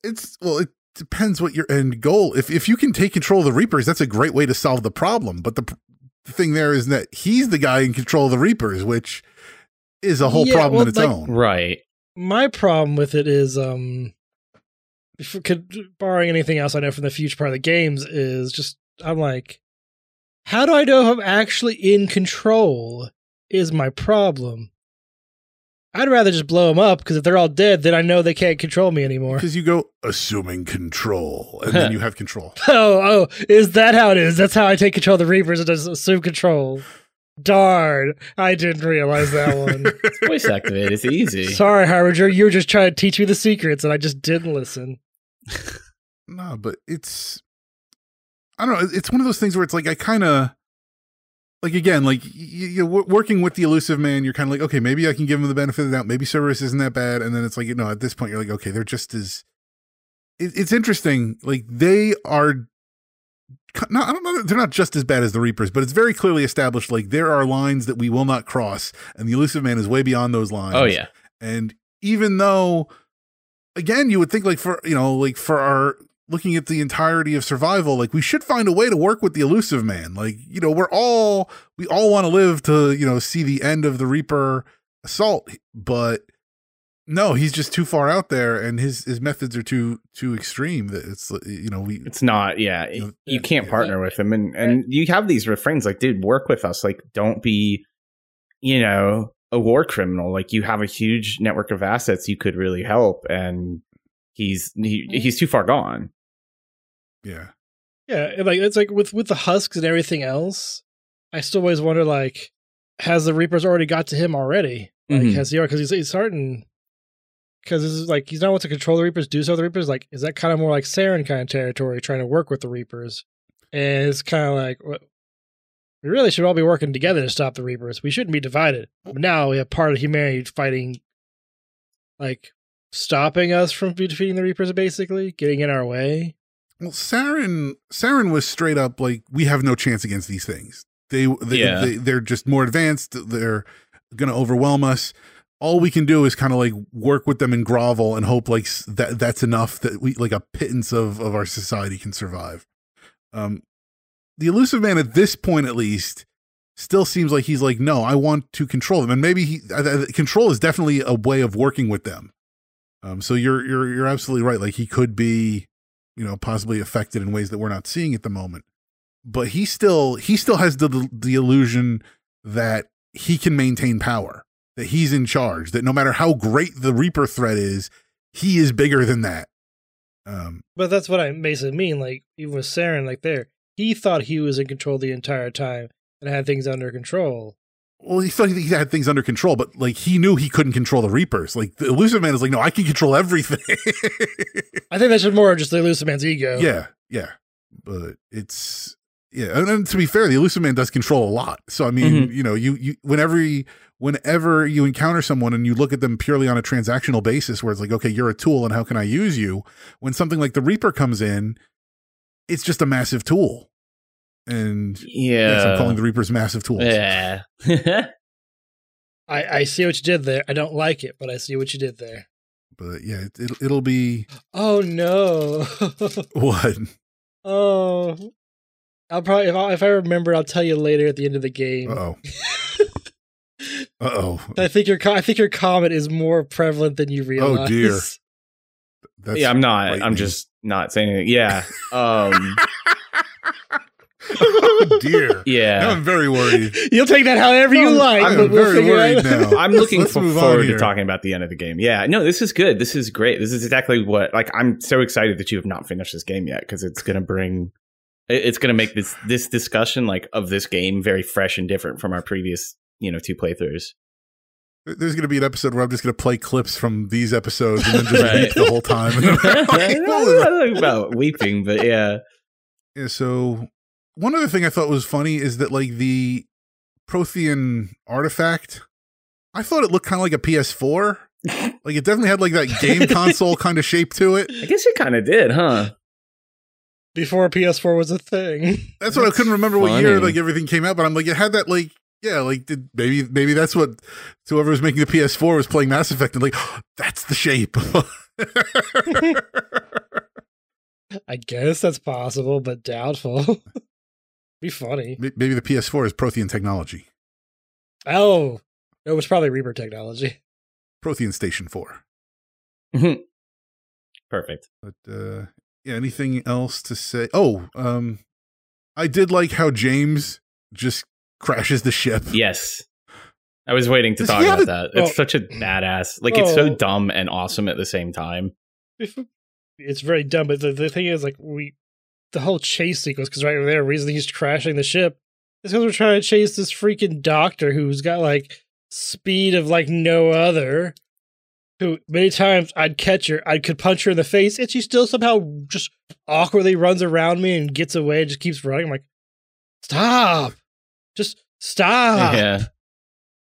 it's well, it depends what your end goal. If if you can take control of the Reapers, that's a great way to solve the problem. But the, the thing there is that he's the guy in control of the Reapers, which is a whole Yeah, problem well, in its like- own. Right. My problem with it is, um, if we could barring anything else I know from the future part of the games is just I'm like, how do I know if I'm actually in control? Is my problem. I'd rather just blow them up because if they're all dead, then I know they can't control me anymore. Because you go assuming control, and then you have control. Oh, oh, is that how it is? That's how I take control of the Reapers and just assume control. Darn, I didn't realize that one. Voice activate. It's easy. Sorry, Harbinger, you were just trying to teach me the secrets, and I just didn't listen. no, but it's I don't know. It's one of those things where it's like I kind of like again, like you, know, working with the Illusive Man, you're kind of like, okay, maybe I can give him the benefit of the doubt. Maybe Cerberus isn't that bad, and then it's like, you know, at this point, you're like, okay, they're just as. It, it's interesting. Like they are. Not, I don't know. They're not just as bad as the Reapers, but it's very clearly established. Like there are lines that we will not cross, and the Illusive Man is way beyond those lines. Oh yeah. And even though, again, you would think like for you know like for our looking at the entirety of survival, like we should find a way to work with the Illusive Man. Like, you know, we're all we all want to live to, you know, see the end of the Reaper assault, but no, he's just too far out there and his his methods are too too extreme that it's you know, we It's not, yeah. You, know, you can't partner with him and and you have these refrains like, dude, work with us. Like don't be, you know, a war criminal. Like you have a huge network of assets you could really help and he's he, he's too far gone. Yeah. Yeah, like it's like with with the husks and everything else, I still always wonder like, has the Reapers already got to him already? Like, mm-hmm. has he? Because he's he's starting. Because this is like he's not want to control the Reapers, do so the Reapers. Like, is that kind of more like Saren kind of territory, trying to work with the Reapers? And it's kind of like, what, we really should all be working together to stop the Reapers. We shouldn't be divided. But now we have part of humanity fighting, like stopping us from defeating the Reapers, basically getting in our way. Well, Saren Saren was straight up like, we have no chance against these things. They, they, yeah. they they're just more advanced. They're going to overwhelm us. All we can do is kind of like work with them and grovel and hope like that that's enough that we like a pittance of of our society can survive. Um, the Illusive Man at this point, at least, still seems like he's like, no, I want to control them, and maybe he uh, control is definitely a way of working with them. Um, so you're you're you're absolutely right. Like he could be you know, possibly affected in ways that we're not seeing at the moment. But he still he still has the the illusion that he can maintain power, that he's in charge, that no matter how great the Reaper threat is, he is bigger than that. Um, but that's what I basically mean. Like even with Saren, like there, he thought he was in control the entire time and had things under control well, he thought he had things under control, but like he knew he couldn't control the Reapers. Like the Illusive Man is like, no, I can control everything. I think that's just more just the Illusive Man's ego. Yeah, yeah, but it's yeah. And, and, to be fair, the Illusive Man does control a lot. So I mean, mm-hmm. you know, you you whenever you, whenever you encounter someone and you look at them purely on a transactional basis, where it's like, okay, you're a tool, and how can I use you? When something like the Reaper comes in, it's just a massive tool and yeah, yes, I'm calling the Reapers massive tools. Yeah. I I see what you did there. I don't like it, but I see what you did there. But yeah, it, it'll it'll be. Oh no! what? Oh, I'll probably if I, if I remember, I'll tell you later at the end of the game. oh. Uh oh. I think your I think your comment is more prevalent than you realize. Oh dear. That's yeah, I'm not. I'm just not saying anything. Yeah. Um oh dear. Yeah. Now I'm very worried. You'll take that however you like. I'm we'll very worried now. I'm looking let's, let's forward to talking about the end of the game. Yeah. No, this is good. This is great. This is exactly what like I'm so excited that you have not finished this game yet because it's gonna bring it's gonna make this this discussion like of this game very fresh and different from our previous, you know, two playthroughs. There's going to be an episode where I'm just going to play clips from these episodes and then just right. weep the whole time. I don't know about weeping, but yeah. Yeah, so one other thing I thought was funny is that like the Prothean artifact, I thought it looked kind of like a PS4. like it definitely had like that game console kind of shape to it. I guess it kind of did, huh? Before PS4 was a thing. That's what I couldn't remember funny. what year like everything came out, but I'm like it had that like yeah, like did maybe maybe that's what whoever was making the PS4 was playing Mass Effect and like oh, that's the shape. I guess that's possible, but doubtful. Be funny. Maybe the PS4 is Prothean technology. Oh, it was probably Reaper technology. Prothean Station 4. Mm-hmm. Perfect. But uh yeah, anything else to say? Oh, um I did like how James just crashes the ship. Yes. I was waiting to Does talk about a, that. It's oh, such a badass. Like oh, it's so oh. dumb and awesome at the same time. It's very dumb, but the, the thing is like we the whole chase sequence because right there, reason he's crashing the ship It's because we're trying to chase this freaking doctor who's got like speed of like no other. Who many times I'd catch her, I could punch her in the face, and she still somehow just awkwardly runs around me and gets away, and just keeps running. I'm like, stop, just stop. yeah.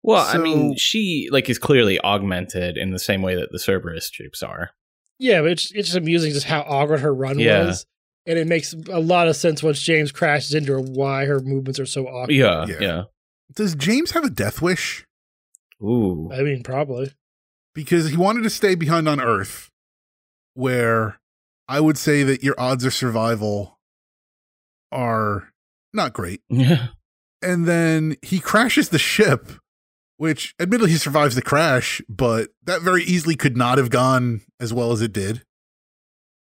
Well, I mean, she like is clearly augmented in the same way that the Cerberus troops are. Yeah, but it's it's just amusing just how awkward her run Yeah. was, and it makes a lot of sense once James crashes into her why her movements are so awkward. Yeah, Yeah. yeah. Does James have a death wish? Ooh. I mean, probably. Because he wanted to stay behind on Earth, where I would say that your odds of survival are not great. Yeah. And then he crashes the ship, which admittedly he survives the crash, but that very easily could not have gone as well as it did.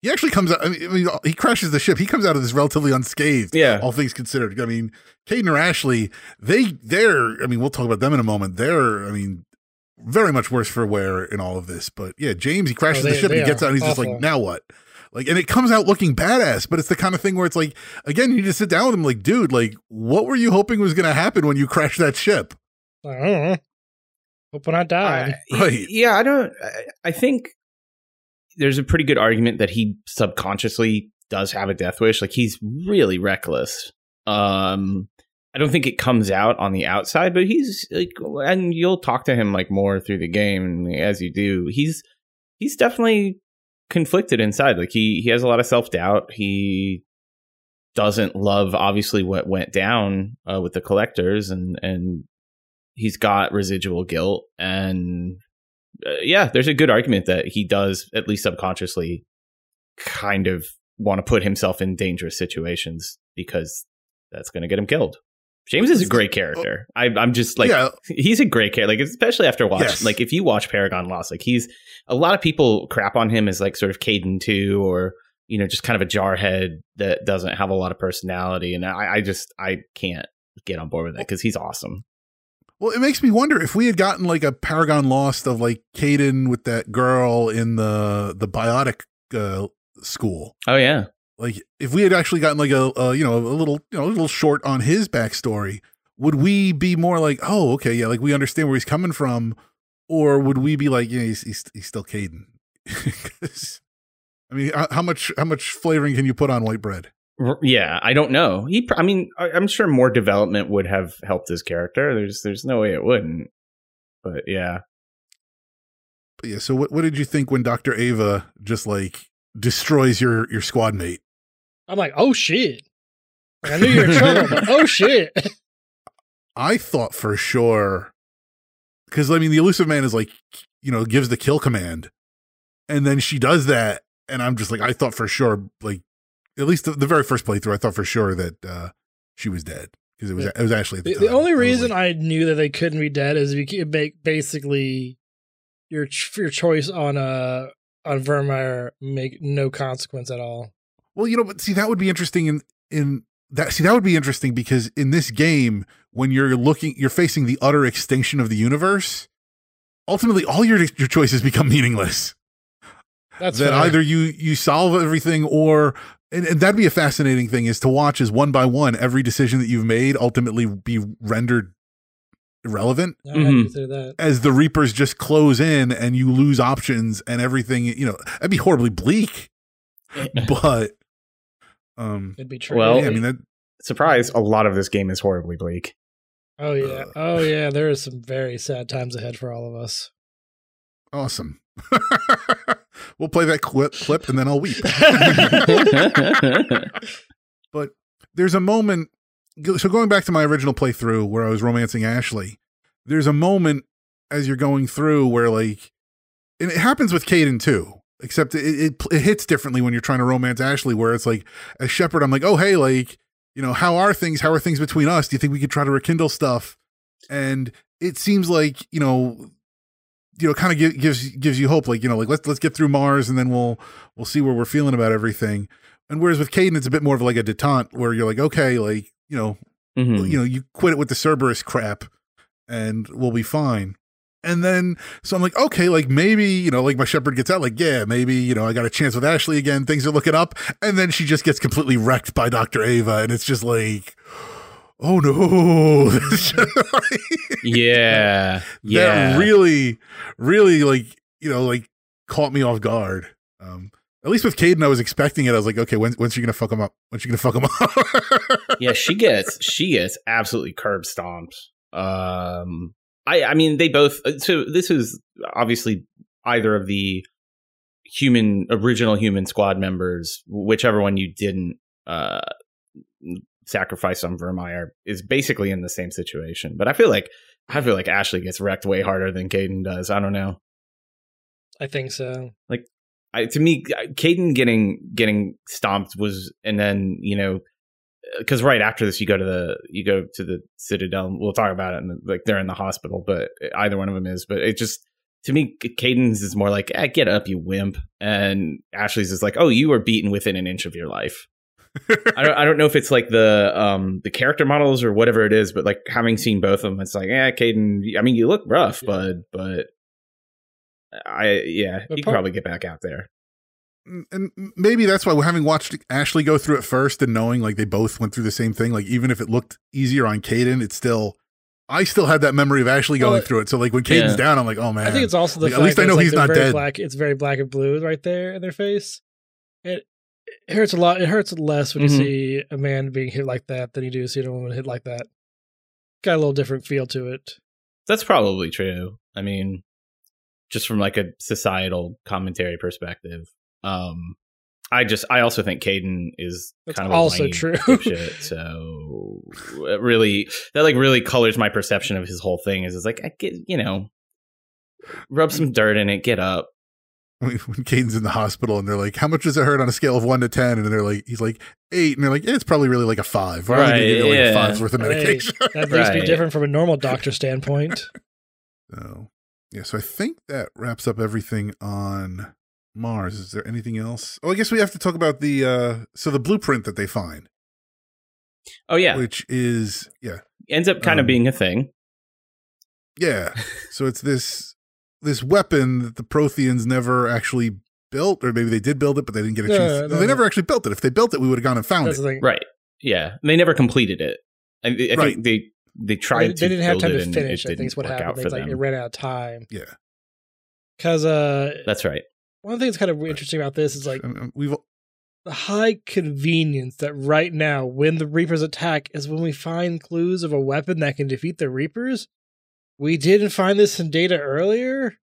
He actually comes out. I mean, I mean, he crashes the ship. He comes out of this relatively unscathed. Yeah. all things considered. I mean, Kaidan or Ashley, they they're. I mean, we'll talk about them in a moment. They're. I mean, very much worse for wear in all of this. But yeah, James, he crashes Oh, the ship and he gets out. and He's just like, now what? Like, and it comes out looking badass, but it's the kind of thing where it's like, again, you need to sit down with him, like, dude, like, what were you hoping was going to happen when you crashed that ship? I don't know. Hoping I die. Uh, I- Right. Yeah, I don't. I, I think there's a pretty good argument that he subconsciously does have a death wish. Like he's really reckless. Um, I don't think it comes out on the outside, but he's like, and you'll talk to him like more through the game as you do. He's he's definitely conflicted inside. Like he he has a lot of self doubt. He doesn't love obviously what went down uh, with the collectors and and he's got residual guilt and uh, yeah there's a good argument that he does at least subconsciously kind of want to put himself in dangerous situations because that's going to get him killed. James is a great character. I, i'm just like yeah, he's a great character like especially after watch. Yes. like if you watch paragon lost like he's a lot of people crap on him as like sort of Kaidan 2 or you know just kind of a jarhead that doesn't have a lot of personality and i, I just i can't get on board with that because he's awesome Well, it makes me wonder if we had gotten like a Paragon Lost of like Kaidan with that girl in the the biotic uh, school. oh yeah Like if we had actually gotten like a, a you know a little you know a little short on his backstory, would we be more like oh okay yeah like we understand where he's coming from, or would we be like yeah he's he's, he's still Kaidan? I mean, how much how much flavoring can you put on white bread? R- Yeah, I don't know. He, I mean, I- I'm sure more development would have helped his character. There's, there's no way it wouldn't. But yeah, But yeah. So what what did you think when Doctor Eva just like destroys your your squad mate? I'm like, oh shit. Like, I knew you were in trouble, but oh shit. I thought for sure because I mean the Illusive Man is like you know gives the kill command, and then she does that, and I'm just like I thought for sure like at least the, the very first playthrough I thought for sure that uh she was dead because it was Yeah. it was actually The, the only reason I knew that they couldn't be dead is you could make basically your your choice on uh on Virmire make no consequence at all. well you know but see that would be interesting in in that see that would be interesting because in this game when you're looking you're facing the utter extinction of the universe ultimately all your your choices become meaningless That's that fair. either you you solve everything or and, and that'd be a fascinating thing is to watch as one by one every decision that you've made ultimately be rendered irrelevant I hadn't Mhm. as the reapers just close in and you lose options and everything you know that'd be horribly bleak but um It'd be true. Well- yeah i mean that surprise, a lot of this game is horribly bleak. oh yeah, oh yeah. There is some very sad times ahead for all of us. awesome we'll play that clip clip and then i'll weep. But there's a moment so going back to my original playthrough where i was romancing ashley there's a moment as you're going through where like and it happens with Kaidan too except it, it it hits differently when you're trying to romance ashley where it's like as shepherd i'm like oh hey like you know how are things? How are things between us? Do you think we could try to rekindle stuff? And it seems like you know you know kind of give, gives gives you hope like you know like let's let's get through mars and then we'll we'll see where we're feeling about everything and whereas with Kaidan, it's a bit more of like a detente where you're like, okay, like, you know, Mhm. you know, you quit it with the Cerberus crap and we'll be fine. And then, so I'm like, okay, like maybe, you know, like my shepherd gets out, like, yeah, maybe, you know, I got a chance with Ashley again. Things are looking up. And then she just gets completely wrecked by Dr. Eva. And it's just like, oh no. Yeah, yeah. That really, really like, you know, like caught me off guard. Um, at least with Kaidan, I was expecting it. I was like, okay, when, when's she gonna fuck him up? When's she gonna fuck him up? yeah, she gets she gets absolutely curb stomped. Um, I I mean they both. uh, So this is obviously either of the human original human squad members, whichever one you didn't uh sacrifice on Virmire is basically in the same situation. But I feel like I feel like Ashley gets wrecked way harder than Kaidan does. I don't know. I think so. I, to me, uh, Kaidan getting getting stomped was, and then you know, uh, because right after this, you go to the you go to the Citadel. We'll talk about it, and like they're in the hospital, but uh, either one of them is. But it just to me, Kaidan's is more like, eh, "Get up, you wimp," and Ashley's is like, "Oh, you were beaten within an inch of your life." I don't, I don't know if it's like the um the character models or whatever it is, but like having seen both of them, it's like, yeah, Kaidan. I mean, you look rough, Yeah. bud, but I yeah, But you part- probably get back out there. and maybe that's why having watched Ashley go through it first and knowing like they both went through the same thing, like even if it looked easier on Kaidan, it's still I still had that memory of Ashley going Well, through it. So like when Kaidan's Yeah. down, I'm like, oh man. I think it's also the Like, at least I know like, he's they're not very dead. Black, it's very black and blue right there in their face. It, hurts a lot. It hurts less when Mhm. you see a man being hit like that than you do seeing a woman hit like that. Got a little different feel to it. That's probably true. I mean, just from like a societal commentary perspective. Um I just I also think Kaidan is That's kind of also true. dipshit, so it really that like really colors my perception of his whole thing is it's like I get you know rub some dirt in it, get up. When, when Kaidan's in the hospital and they're like, how much does it hurt on a scale of one to ten? And they're like, he's like eight, and they're like, yeah, it's probably really like a five. We're only gonna Right, give you like a yeah. five's worth of Hey, medication. that needs to be different from a normal doctor standpoint. So yeah, so I think that wraps up everything on Mars. Is there anything else? Oh, I guess we have to talk about the uh so the blueprint that they find, Oh yeah, which is yeah, ends up kind um, of being a thing. yeah. so it's this this weapon that the Protheans never actually built, or maybe they did build it, but they didn't get a No, chance. no, No, no. they never actually built it. If they built it, we would have gone and found That's it. Right. Yeah. They never completed it. I, I think Right. they they tried They, to they didn't have time it to finish. It I think didn't is what happened. for It's like them. it ran out of time. Yeah, Because uh, That's right. one thing that's kind of interesting about this is like And, um, we've the high convenience that right now, when the Reapers attack, is when we find clues of a weapon that can defeat the Reapers. We didn't find this in data earlier.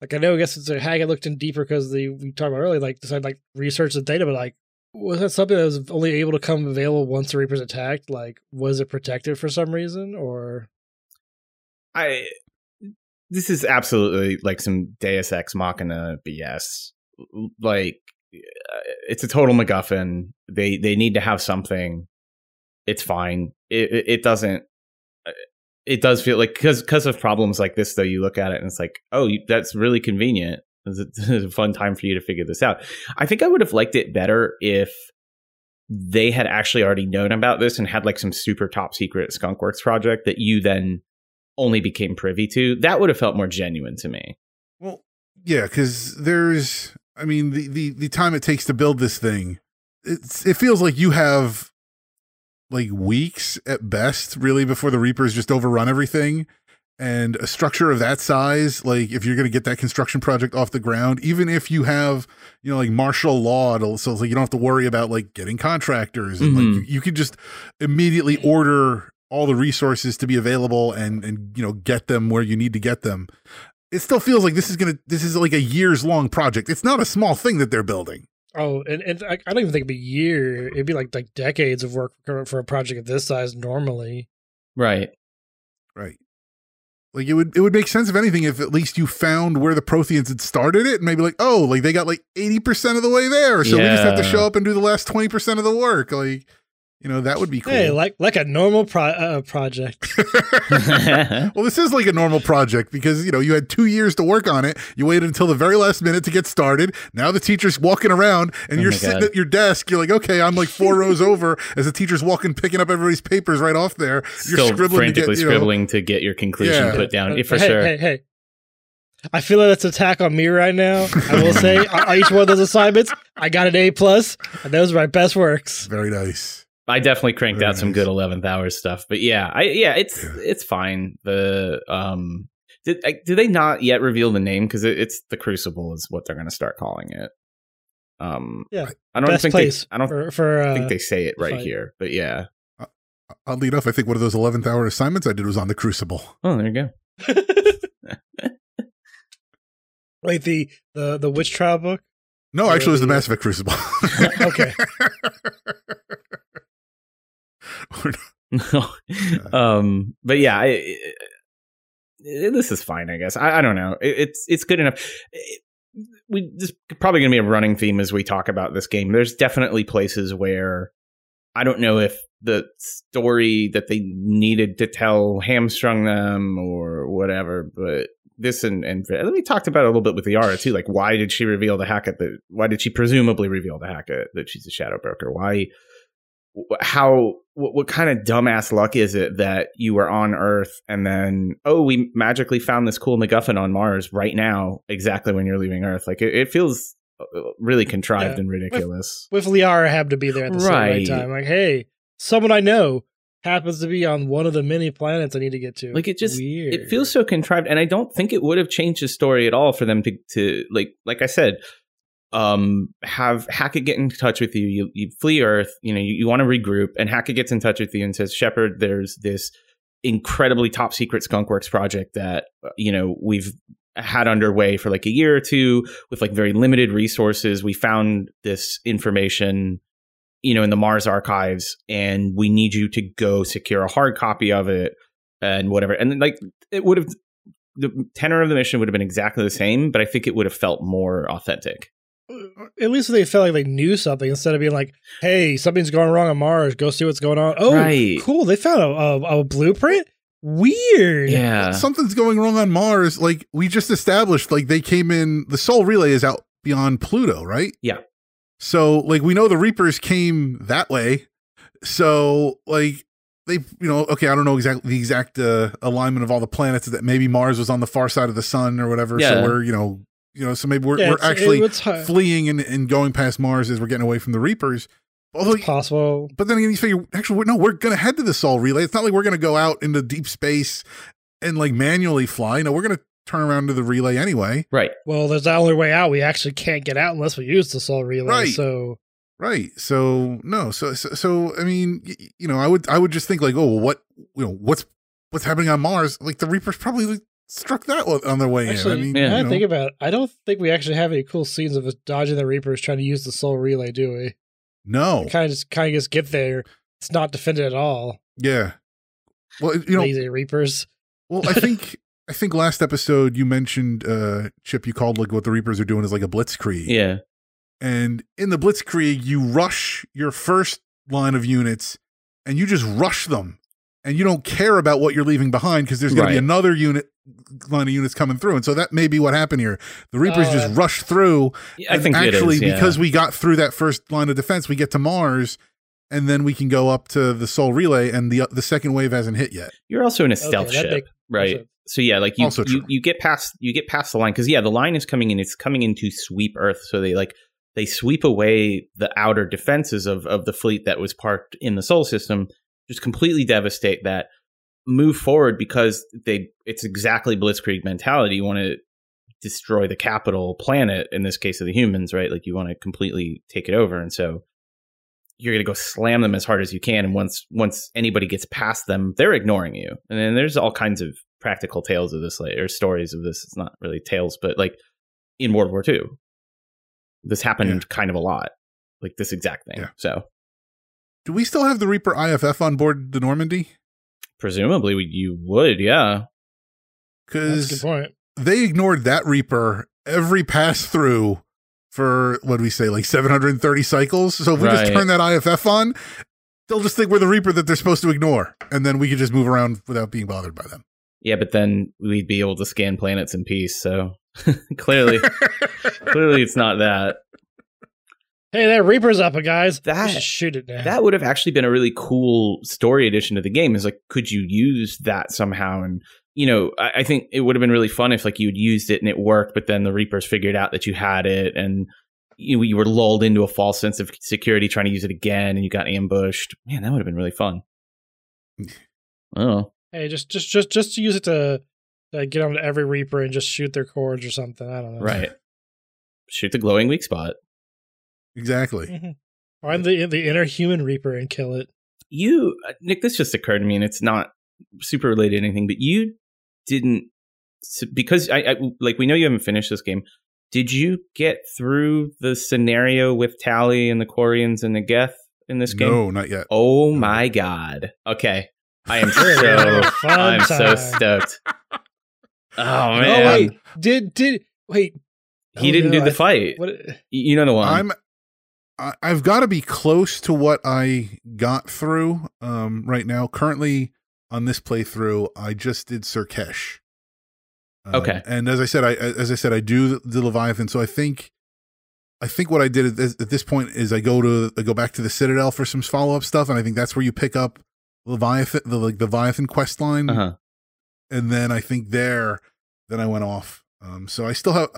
Like I know, I guess it's a hag. I looked in deeper because the we talked about earlier, like decided like research the data, but like was that something that was only able to come available once the Reapers attacked? Like was it protected for some reason, or I this is absolutely like some Deus Ex Machina BS. Like uh, it's a total MacGuffin. They they need to have something. It's fine. It it, it doesn't. It does feel like because because of problems like this though. You look at it and it's like, oh, that's really convenient. It's a, a fun time for you to figure this out. I think I would have liked it better if they had actually already known about this and had like some super top secret skunkworks project that you then only became privy to that would have felt more genuine to me Well, yeah, because there's, I mean, the, the the time it takes to build this thing, it's it feels like you have like weeks at best, really, before the Reapers just overrun everything. And a structure of that size, like if you're going to get that construction project off the ground, even if you have, you know, like martial law, to, so it's like you don't have to worry about like getting contractors, and like Mhm. you, you could just immediately order all the resources to be available and and you know get them where you need to get them it still feels like this is gonna this is like a years long project it's not a small thing that they're building oh, and, and I, I don't even think it'd be a year. It'd be like like decades of work for, for a project of this size normally. right right like it would it would make sense if anything if at least you found where the protheans had started it and maybe like oh like they got like 80% of the way there so we just have to show up and do the last 20% of the work like you know that would be cool Hey, like like a normal pro- uh, project. well, this is like a normal project because you know you had two years to work on it. You waited until the very last minute to get started. Now the teacher's walking around, and Oh you're sitting God. at your desk. You're like, okay, I'm like four rows over as the teacher's walking, picking up everybody's papers right off there. You're still scribbling to frantically get, you know- scribbling to get your conclusion Yeah. put down Uh, for hey, sure Hey, hey. I feel like that's an attack on me right now. I will say on each one of those assignments, I got an A plus, and those are my best works. Very nice. I definitely cranked Very out some good eleventh hour stuff. But yeah, I yeah, it's Yeah. it's fine. The um, did I, did they not yet reveal the name? Because it, it's the Crucible is what they're going to start calling it. Um, Yeah. I don't Best think place they, I don't for, for uh, think they say it right fight. here, but yeah. Oddly enough, I think one of those 11th hour assignments I did was on the Crucible. Oh, there you go. Wait, the the the witch trial book. No, Or actually, it was the the- Mass Effect Crucible. Okay. um, but yeah, I, I- this is fine, I guess. I, I don't know. It, it's it's good enough. It- we this is probably going to be a running theme as we talk about this game. There's definitely places where I don't know if the story that they needed to tell hamstrung them or whatever, but this and and we talked about it a little bit with Liara too. Like, why did she reveal the Hackett? That why did she presumably reveal the Hackett that she's a shadow broker? Why? How? What, what kind of dumbass luck is it that you were on Earth and then oh we magically found this cool MacGuffin on Mars right now exactly when you're leaving Earth? Like it, it feels uh, really contrived Yeah. and ridiculous. With Liara had to be there at the same right Right. time. Like, hey, someone I know happens to be on one of the many planets I need to get to. like it just Weird. it feels so contrived and i don't think it would have changed the story at all for them to to like like i said um have hackett get in touch with you. You, you flee earth you know you, you want to regroup and hackett gets in touch with you and says shepard there's this incredibly top secret skunkworks project that uh, you know we've had underway for like a year or two with like very limited resources. We found this information you know in the mars archives and we need you to go secure a hard copy of it and whatever. And like it would have the tenor of the mission would have been exactly the same but i think it would have felt more authentic At least they felt like they knew something instead of being like, "Hey, something's going wrong on Mars. Go see what's going on." Oh, Right. cool! They found a, a, a blueprint. Weird. yeah Something's going wrong on Mars. Like we just established, like they came in. The Sol Relay is out beyond Pluto, right? Yeah. So like we know the Reapers came that way. So like they, you know, okay, I don't know exactly the exact uh, alignment of all the planets. That maybe Mars was on the far side of the sun or whatever. Yeah. So we're, you know, you know, so maybe we're, Yeah, we're actually it's hard- fleeing and, and going past Mars as we're getting away from the Reapers. Although It's possible. but then again, you figure, actually, we're- no, we're going to head to the Sol Relay. It's not like we're going to go out into deep space and like manually fly. No, we're going to turn around to the relay anyway. right Well, there's the only way out. We actually can't get out unless we use the Sol Relay. Right. So Right. So no. So so, so I mean, you know, I would I would just think like, oh, well, what you know, what's what's happening on Mars? Like the Reapers probably like, struck that on their way actually, in. I mean, yeah. I you know, think about it, I don't think we actually have any cool scenes of us dodging the Reapers trying to use the Sol Relay, do we? no. Kind of just kind of just get there. It's not defended at all. Yeah. Well, you know, Lazy Reapers. well, I think I think last episode you mentioned uh Chip. You called like what the Reapers are doing is like a blitzkrieg. yeah And in the Blitzkrieg, you rush your first line of units and you just rush them. And you don't care about what you're leaving behind because there's going to be another unit line of units coming through. And so that may be what happened here. The Reapers Oh, just uh, that- rush through. Yeah, i think actually, it is, yeah. because we got through that first line of defense, we get to Mars and then we can go up to the Sol Relay and the the second wave hasn't hit yet. you're also in a stealth that ship make- right sense. so yeah like you, you you get past you get past the line because yeah the line is coming in it's coming in to sweep earth so they like they sweep away the outer defenses of of the fleet that was parked in the Sol system just completely devastate that move forward because they it's exactly blitzkrieg mentality. You want to destroy the capital planet in this case of the humans right? Like you want to completely take it over. And so you're going to go slam them as hard as you can. And once once anybody gets past them they're ignoring you. And then there's all kinds of practical tales of this like, or stories of this. It's not really tales but like in world war ii this happened Yeah. kind of a lot. Like this exact thing. Yeah. so Do we still have the Reaper IFF on board the Normandy? presumably we- you would yeah That's a good Because they ignored that Reaper every pass through for what do we say, like 730 cycles. So if we just turn that IFF on, they'll just think we're the Reaper that they're supposed to ignore. And then we could just move around without being bothered by them. yeah but then we'd be able to scan planets in peace so clearly clearly it's not that Hey, that Reaper's up, guys. That- shoot it now. that would have actually been a really cool story addition to the game is like could you use that somehow and you know I, I think it would have been really fun if like you'd used it and it worked but then the reapers figured out that you had it and you, you were lulled into a false sense of security trying to use it again and you got ambushed. Man, that would have been really fun. Oh, Hey, just just just just to use it to, to get onto every Reaper and just shoot their cords or something. I don't know. right. Shoot the glowing weak spot. Exactly. Mhm. Find the the inner human Reaper and kill it. You, uh, Nick, this just occurred to me and it's not super related to anything, but you didn't, because I, I like, we know you haven't finished this game. Did you get through the scenario with Tali and the Quarians and the Geth in this game? No, not yet. Oh my god. Okay. I am We're gonna have so I'm so stoked. Oh man. wait, did did wait? he oh, didn't no, do the I- fight. What? You know the one. I'm I, I've got to be close to what I got through um right now. Currently on this playthrough, I just did Sur'Kesh. Um, Okay. And as I said, I as I said, I do the Leviathan. So I think I think what I did at this, at this point is I go to I go back to the Citadel for some follow up stuff, and I think that's where you pick up Leviathan, the like the Leviathan quest line, uh-huh. and then I think there, then I went off. Um, so I still have,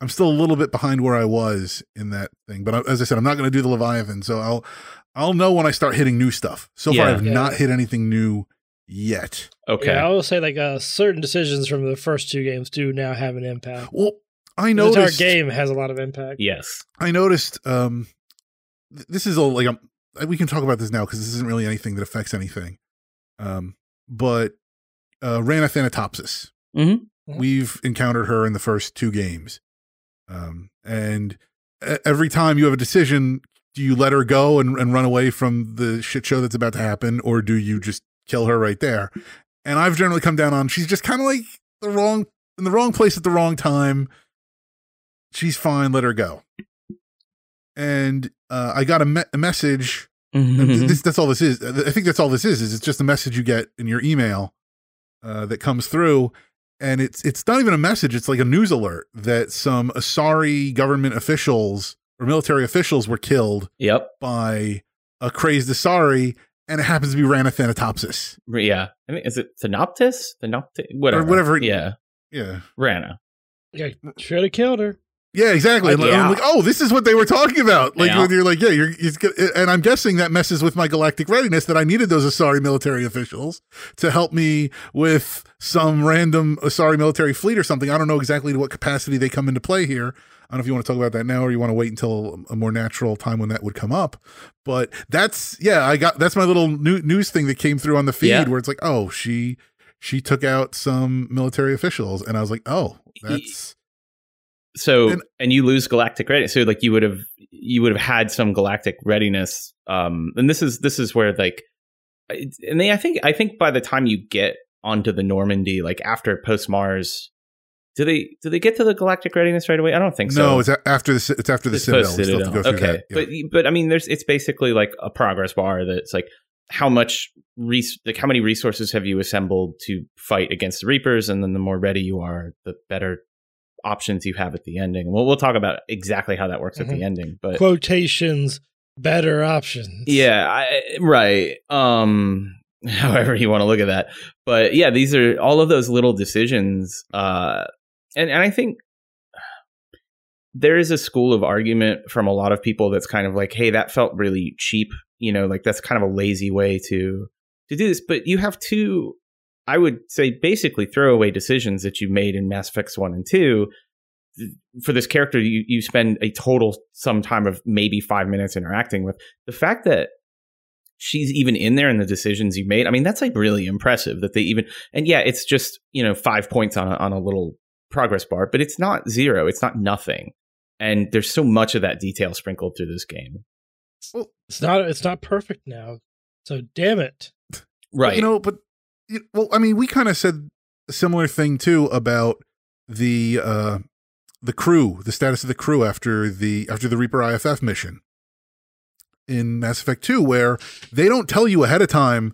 I'm still a little bit behind where I was in that thing. But I, as I said, I'm not going to do the Leviathan, so I'll, I'll know when I start hitting new stuff. So far, I've Yeah. not hit anything new yet. Okay. Yeah, I will say like uh, certain decisions from the first two games do now have an impact. Well, I The our game has a lot of impact. yes. I noticed. Um, th- this is a like um, we can talk about this now because this isn't really anything that affects anything. Um, but uh, Rana Thanatopsis. Mhm. We've encountered her in the first two games, um, and every time you have a decision, do you let her go and, and run away from the shit show that's about to happen, or do you just kill her right there? And I've generally come down on she's just kind of like the wrong in the wrong place at the wrong time. She's fine. Let her go. And uh, I got a, me- a message Mhm. this, that's all this is. I think that's all this is. Is it's just a message you get in your email uh, that comes through, and it's it's not even a message. It's like a news alert that some Asari government officials or military officials were killed Yep. by a crazed Asari, and it happens to be Rana Thanatopsis. Yeah. I mean, is it Thanoptis? Thanoptis? Whatever. whatever it- Yeah. Yeah, Rana. Yeah, should have killed her. Yeah, exactly. And Yeah. I'm like, oh, this is what they were talking about. Like Yeah. when you're like, yeah, you're. And I'm guessing that messes with my galactic readiness that I needed those Asari military officials to help me with some random Asari military fleet or something. I don't know exactly to what capacity they come into play here. I don't know if you want to talk about that now or you want to wait until a more natural time when that would come up. But that's yeah, I got that's my little new, news thing that came through on the feed Yeah. where it's like, oh, she she took out some military officials, and I was like, oh, that's So And- and, you lose galactic readiness. So like you would have you would have had some galactic readiness. Um, and this is this is where like, and they I think I think by the time you get onto the Normandy, like after post Mars, do they do they get to the galactic readiness right away? I don't think so. no, it's after the it's after the It's Citadel. post We still have to go Okay, that. Yeah. but but I mean, there's it's basically like a progress bar that's like how much res- like how many resources have you assembled to fight against the Reapers, and then the more ready you are, the better options you have at the ending. We'll we'll talk about exactly how that works at Mhm. the ending, but Quotations, better options. yeah, I, right. Um, however you want to look at that, but yeah, these are all of those little decisions. Uh, and and I think there is a school of argument from a lot of people that's kind of like, hey, that felt really cheap. You know, like that's kind of a lazy way to to do this. But you have two, I would say, basically throwaway decisions that you made in Mass Effects one and two. For this character, you you spend a total some time of maybe five minutes interacting with. The fact that she's even in there in the decisions you made, I mean, that's like really impressive that they even. And yeah, it's just you know five points on a, on a little progress bar, but it's not zero. It's not nothing. And there's so much of that detail sprinkled through this game. It's not it's not perfect now. So damn it. Right. You know, but you- well, I mean, we kind of said a similar thing too about the uh the crew, the status of the crew after the after the Reaper IFF mission in Mass Effect 2 where they don't tell you ahead of time,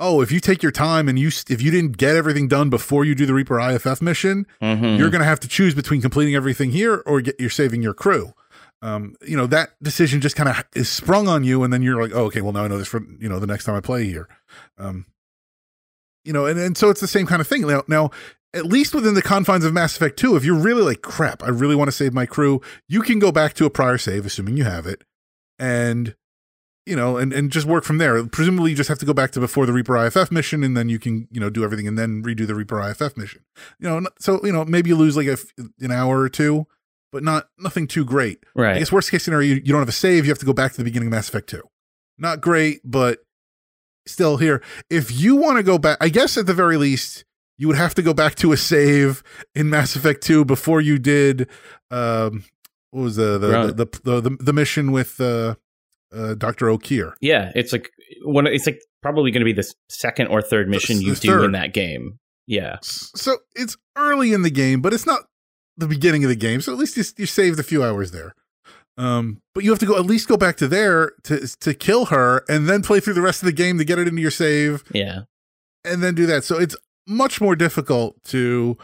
"Oh, if you take your time and you if you didn't get everything done before you do the Reaper IFF mission, Mhm. you're going to have to choose between completing everything here or get, you're saving your crew. Um, you know, that decision just kind of is sprung on you. And then you're like, oh, okay, well, now I know this for, you know, the next time I play here. Um, you know, and, and so it's the same kind of thing. Now, now, at least within the confines of Mass Effect 2, if you're really like, crap, I really want to save my crew, you can go back to a prior save, assuming you have it, and you know, and, and just work from there. Presumably you just have to go back to before the Reaper IFF mission and then you can, you know, do everything and then redo the Reaper IFF mission. You know, so, you know, maybe you lose like a, an hour or two, but not nothing too great. Right. I guess worst case scenario, you, you don't have a save, you have to go back to the beginning of Mass Effect 2. Not great, but still here. If you want to go back, I guess at the very least, you would have to go back to a save in Mass Effect 2 before you did um what was the the Right. the, the, the, the mission with uh, uh Dr. Okeer. Yeah, it's like one. It's like probably going to be the second or third mission the you do third. in that game. Yeah, So it's early in the game, but it's not the beginning of the game. So at least you, you saved a few hours there. Um, but you have to go at least go back to there to to kill her, and then play through the rest of the game to get it into your save, yeah, and then do that. So it's much more difficult to,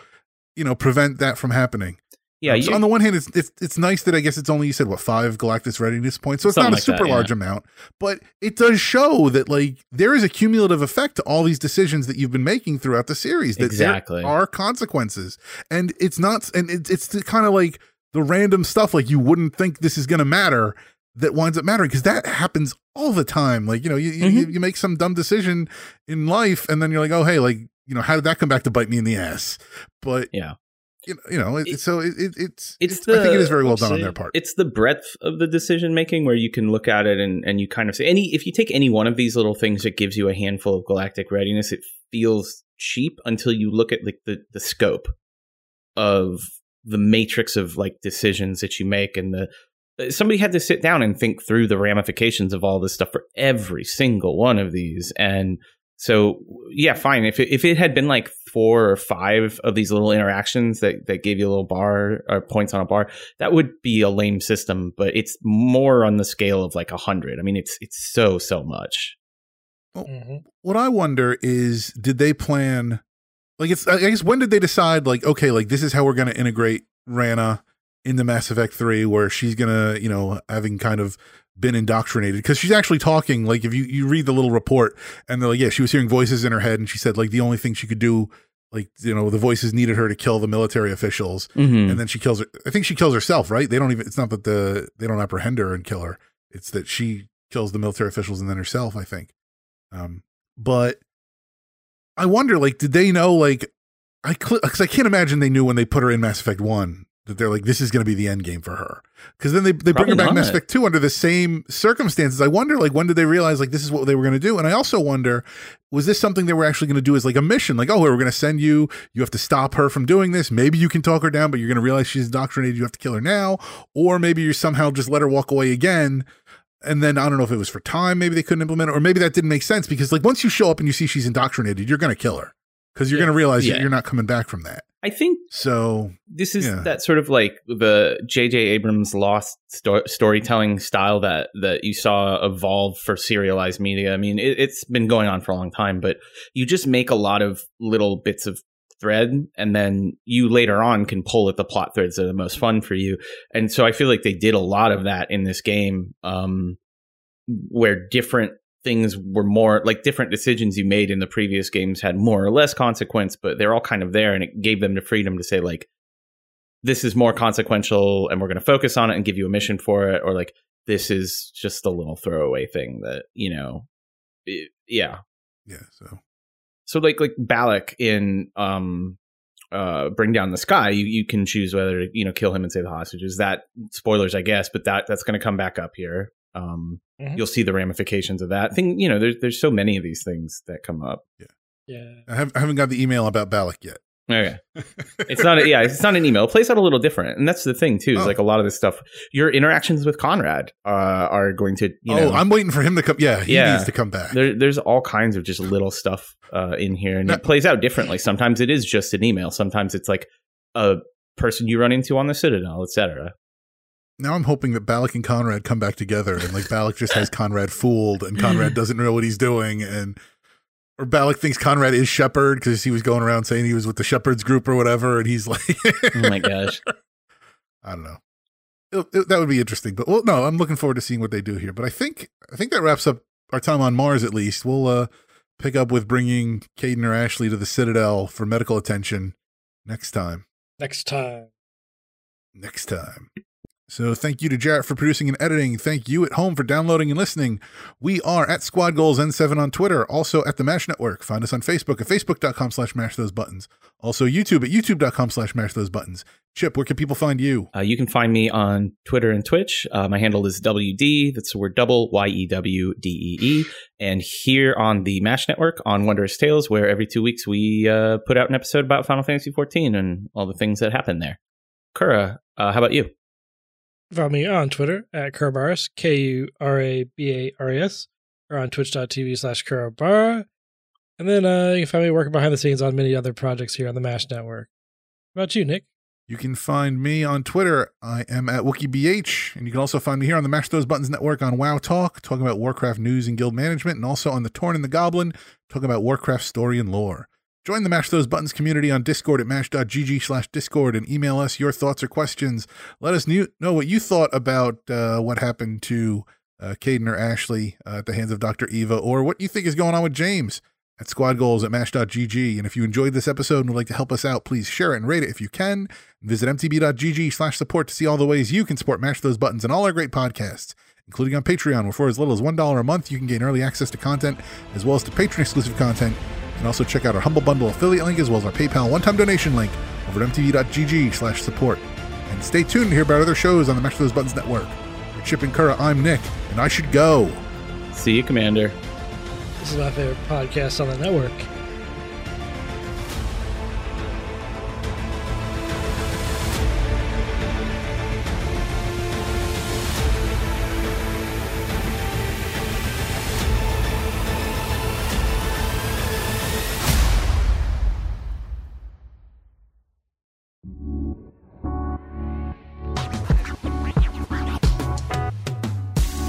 you know, prevent that from happening. yeah. Um, so on the one hand, it's, it's it's nice that I guess it's only you said what five galactic readiness points, so it's not a like that, super yeah. large amount, but it does show that like there is a cumulative effect to all these decisions that you've been making throughout the series. That Exactly. there are consequences, and it's not, and it's it's kind of like the random stuff like you wouldn't think this is going to matter that winds up mattering because that happens all the time. Like you know, you, you Mhm. you make some dumb decision in life, and then you're like, oh hey, like you know, how did that come back to bite me in the ass? But Yeah. you know, you know it, It- so it, it, it's it's it's, I think it the- very well done on their part. it's the breadth of the decision making where you can look at it and, and you kind of say any if you take any one of these little things that gives you a handful of galactic readiness it feels cheap until you look at like the, the scope of the matrix of like decisions that you make and the uh, somebody had to sit down and think through the ramifications of all this stuff for every single one of these and so yeah fine if it, if it had been like four or five of these little interactions that, that gave you a little bar or points on a bar that would be a lame system, but it's more on the scale of like a hundred. I mean, it's it's so so much. Mhm. what I wonder is, did they plan? Like, it's I guess when did they decide? Like, okay, like this is how we're going to integrate Rana into Mass Effect Three, where she's gonna, you know, having kind of been indoctrinated because she's actually talking. Like, if you you read the little report, and they're like, yeah, she was hearing voices in her head, and she said like the only thing she could do, like, you know, the voices needed her to kill the military officials, Mm-hmm. and then she kills her. I think she kills herself, right? They don't even. It's not that the they don't apprehend her and kill her. It's that she kills the military officials and then herself. I think. Um, but I wonder, like, did they know? Like, I because I can't imagine they knew when they put her in Mass Effect One that they're like, this is going to be the end game for her. Because then they they bring her back in Mass. Effect Two under the same circumstances. I wonder, like, when did they realize like this is what they were going to do? And I also wonder, was this something they were actually going to do as like a mission? Like, oh, we're going to send you. You have to stop her from doing this. Maybe you can talk her down, but you're going to realize she's indoctrinated. You have to kill her now, or maybe you somehow just let her walk away again. And then I don't know if it was for time, maybe they couldn't implement it, or maybe that didn't make sense because like once you show up and you see she's indoctrinated, you're going to kill her because you're Yeah. going to realize Yeah. that you're not coming back from that. I think So this is Yeah. that sort of like the J.J. Abrams lost sto- storytelling style that that you saw evolve for serialized media. I mean, it, it's been going on for a long time, but you just make a lot of little bits of thread, and then you later on can pull at the plot threads that are the most fun for you. And so I feel like they did a lot of that in this game, um, where different things were more like different decisions you made in the previous games had more or less consequence, but they're all kind of there, and it gave them the freedom to say like, this is more consequential, and we're going to focus on it and give you a mission for it, or like this is just a little throwaway thing that you know, it- yeah. yeah, so So like like Balak in um uh bring down the sky you, you can choose whether to you know kill him and save the hostages that spoilers i guess but that that's going to come back up here um Mhm. you'll see the ramifications of that thing you know there's there's so many of these things that come up Yeah. I, have, I haven't got the email about Balak yet. Okay it's not a, yeah it's not an email it plays out a little different and that's the thing too is Oh. like a lot of this stuff your interactions with conrad uh are going to you know oh, I'm waiting for him to come. Yeah, he Yeah. needs to come back. there, there's all kinds of just little stuff uh, in here, and Now- it plays out differently. Sometimes it is just an email. Sometimes it's like a person you run into on the Citadel, etc. now I'm hoping that Balak and Conrad come back together, and like Balak just has Conrad fooled, and Conrad doesn't know what he's doing, and or Balak thinks Conrad is Shepard because he was going around saying he was with the Shepard's group or whatever, and he's like, Oh my gosh! I don't know. It- it- that would be interesting, but well, no, I'm looking forward to seeing what they do here. But I think I think that wraps up our time on Mars. At least we'll uh, pick up with bringing Kaidan or Ashley to the Citadel for medical attention next time. Next time. Next time. So thank you to Jarrett for producing and editing. Thank you at home for downloading and listening. We are at Squad Goals N7 on Twitter, also at the MASH Network. Find us on Facebook at facebook.com slash mash those buttons. Also YouTube at youtube.com slash mash those buttons. Chip, where can people find you? Uh, you can find me on Twitter and Twitch. Uh, my handle is WD. That's the word double, Y E W D E E. And here on the MASH Network on Wondrous Tales, where every two weeks we uh, put out an episode about Final Fantasy XIV and all the things that happen there. Kura, uh, how about you? Follow me on Twitter at Kurabaris, K U R A B A R E S, or on twitch.tv slash Kurabara. And then uh, you can find me working behind the scenes on many other projects here on the MASH Network. How about you, Nick? You can find me on Twitter. I am at WookieBH. And you can also find me here on the Mash Those Buttons Network on WoW Talk, talking about Warcraft news and guild management, and also on The Torn and the Goblin, talking about Warcraft story and lore. Join the Mash Those Buttons community on Discord at mash.gg slash Discord and email us your thoughts or questions. Let us know what you thought about uh, what happened to uh, Kaidan or Ashley uh, at the hands of Dr. Eva, or what you think is going on with James at Squad Goals at mash.gg. And if you enjoyed this episode and would like to help us out, please share it and rate it if you can. Visit mtb.gg slash support to see all the ways you can support Mash Those Buttons and all our great podcasts including on Patreon, where for as little as $1 a month, you can gain early access to content as well as to patron exclusive content. You can also check out our Humble Bundle affiliate link as well as our PayPal one time donation link over at mtb.gg slash support. And stay tuned to hear about other shows on the Mash Those Buttons Network. For Chip and Kura, I'm Nick, and I should go. See you, Commander. This is my favorite podcast on the network.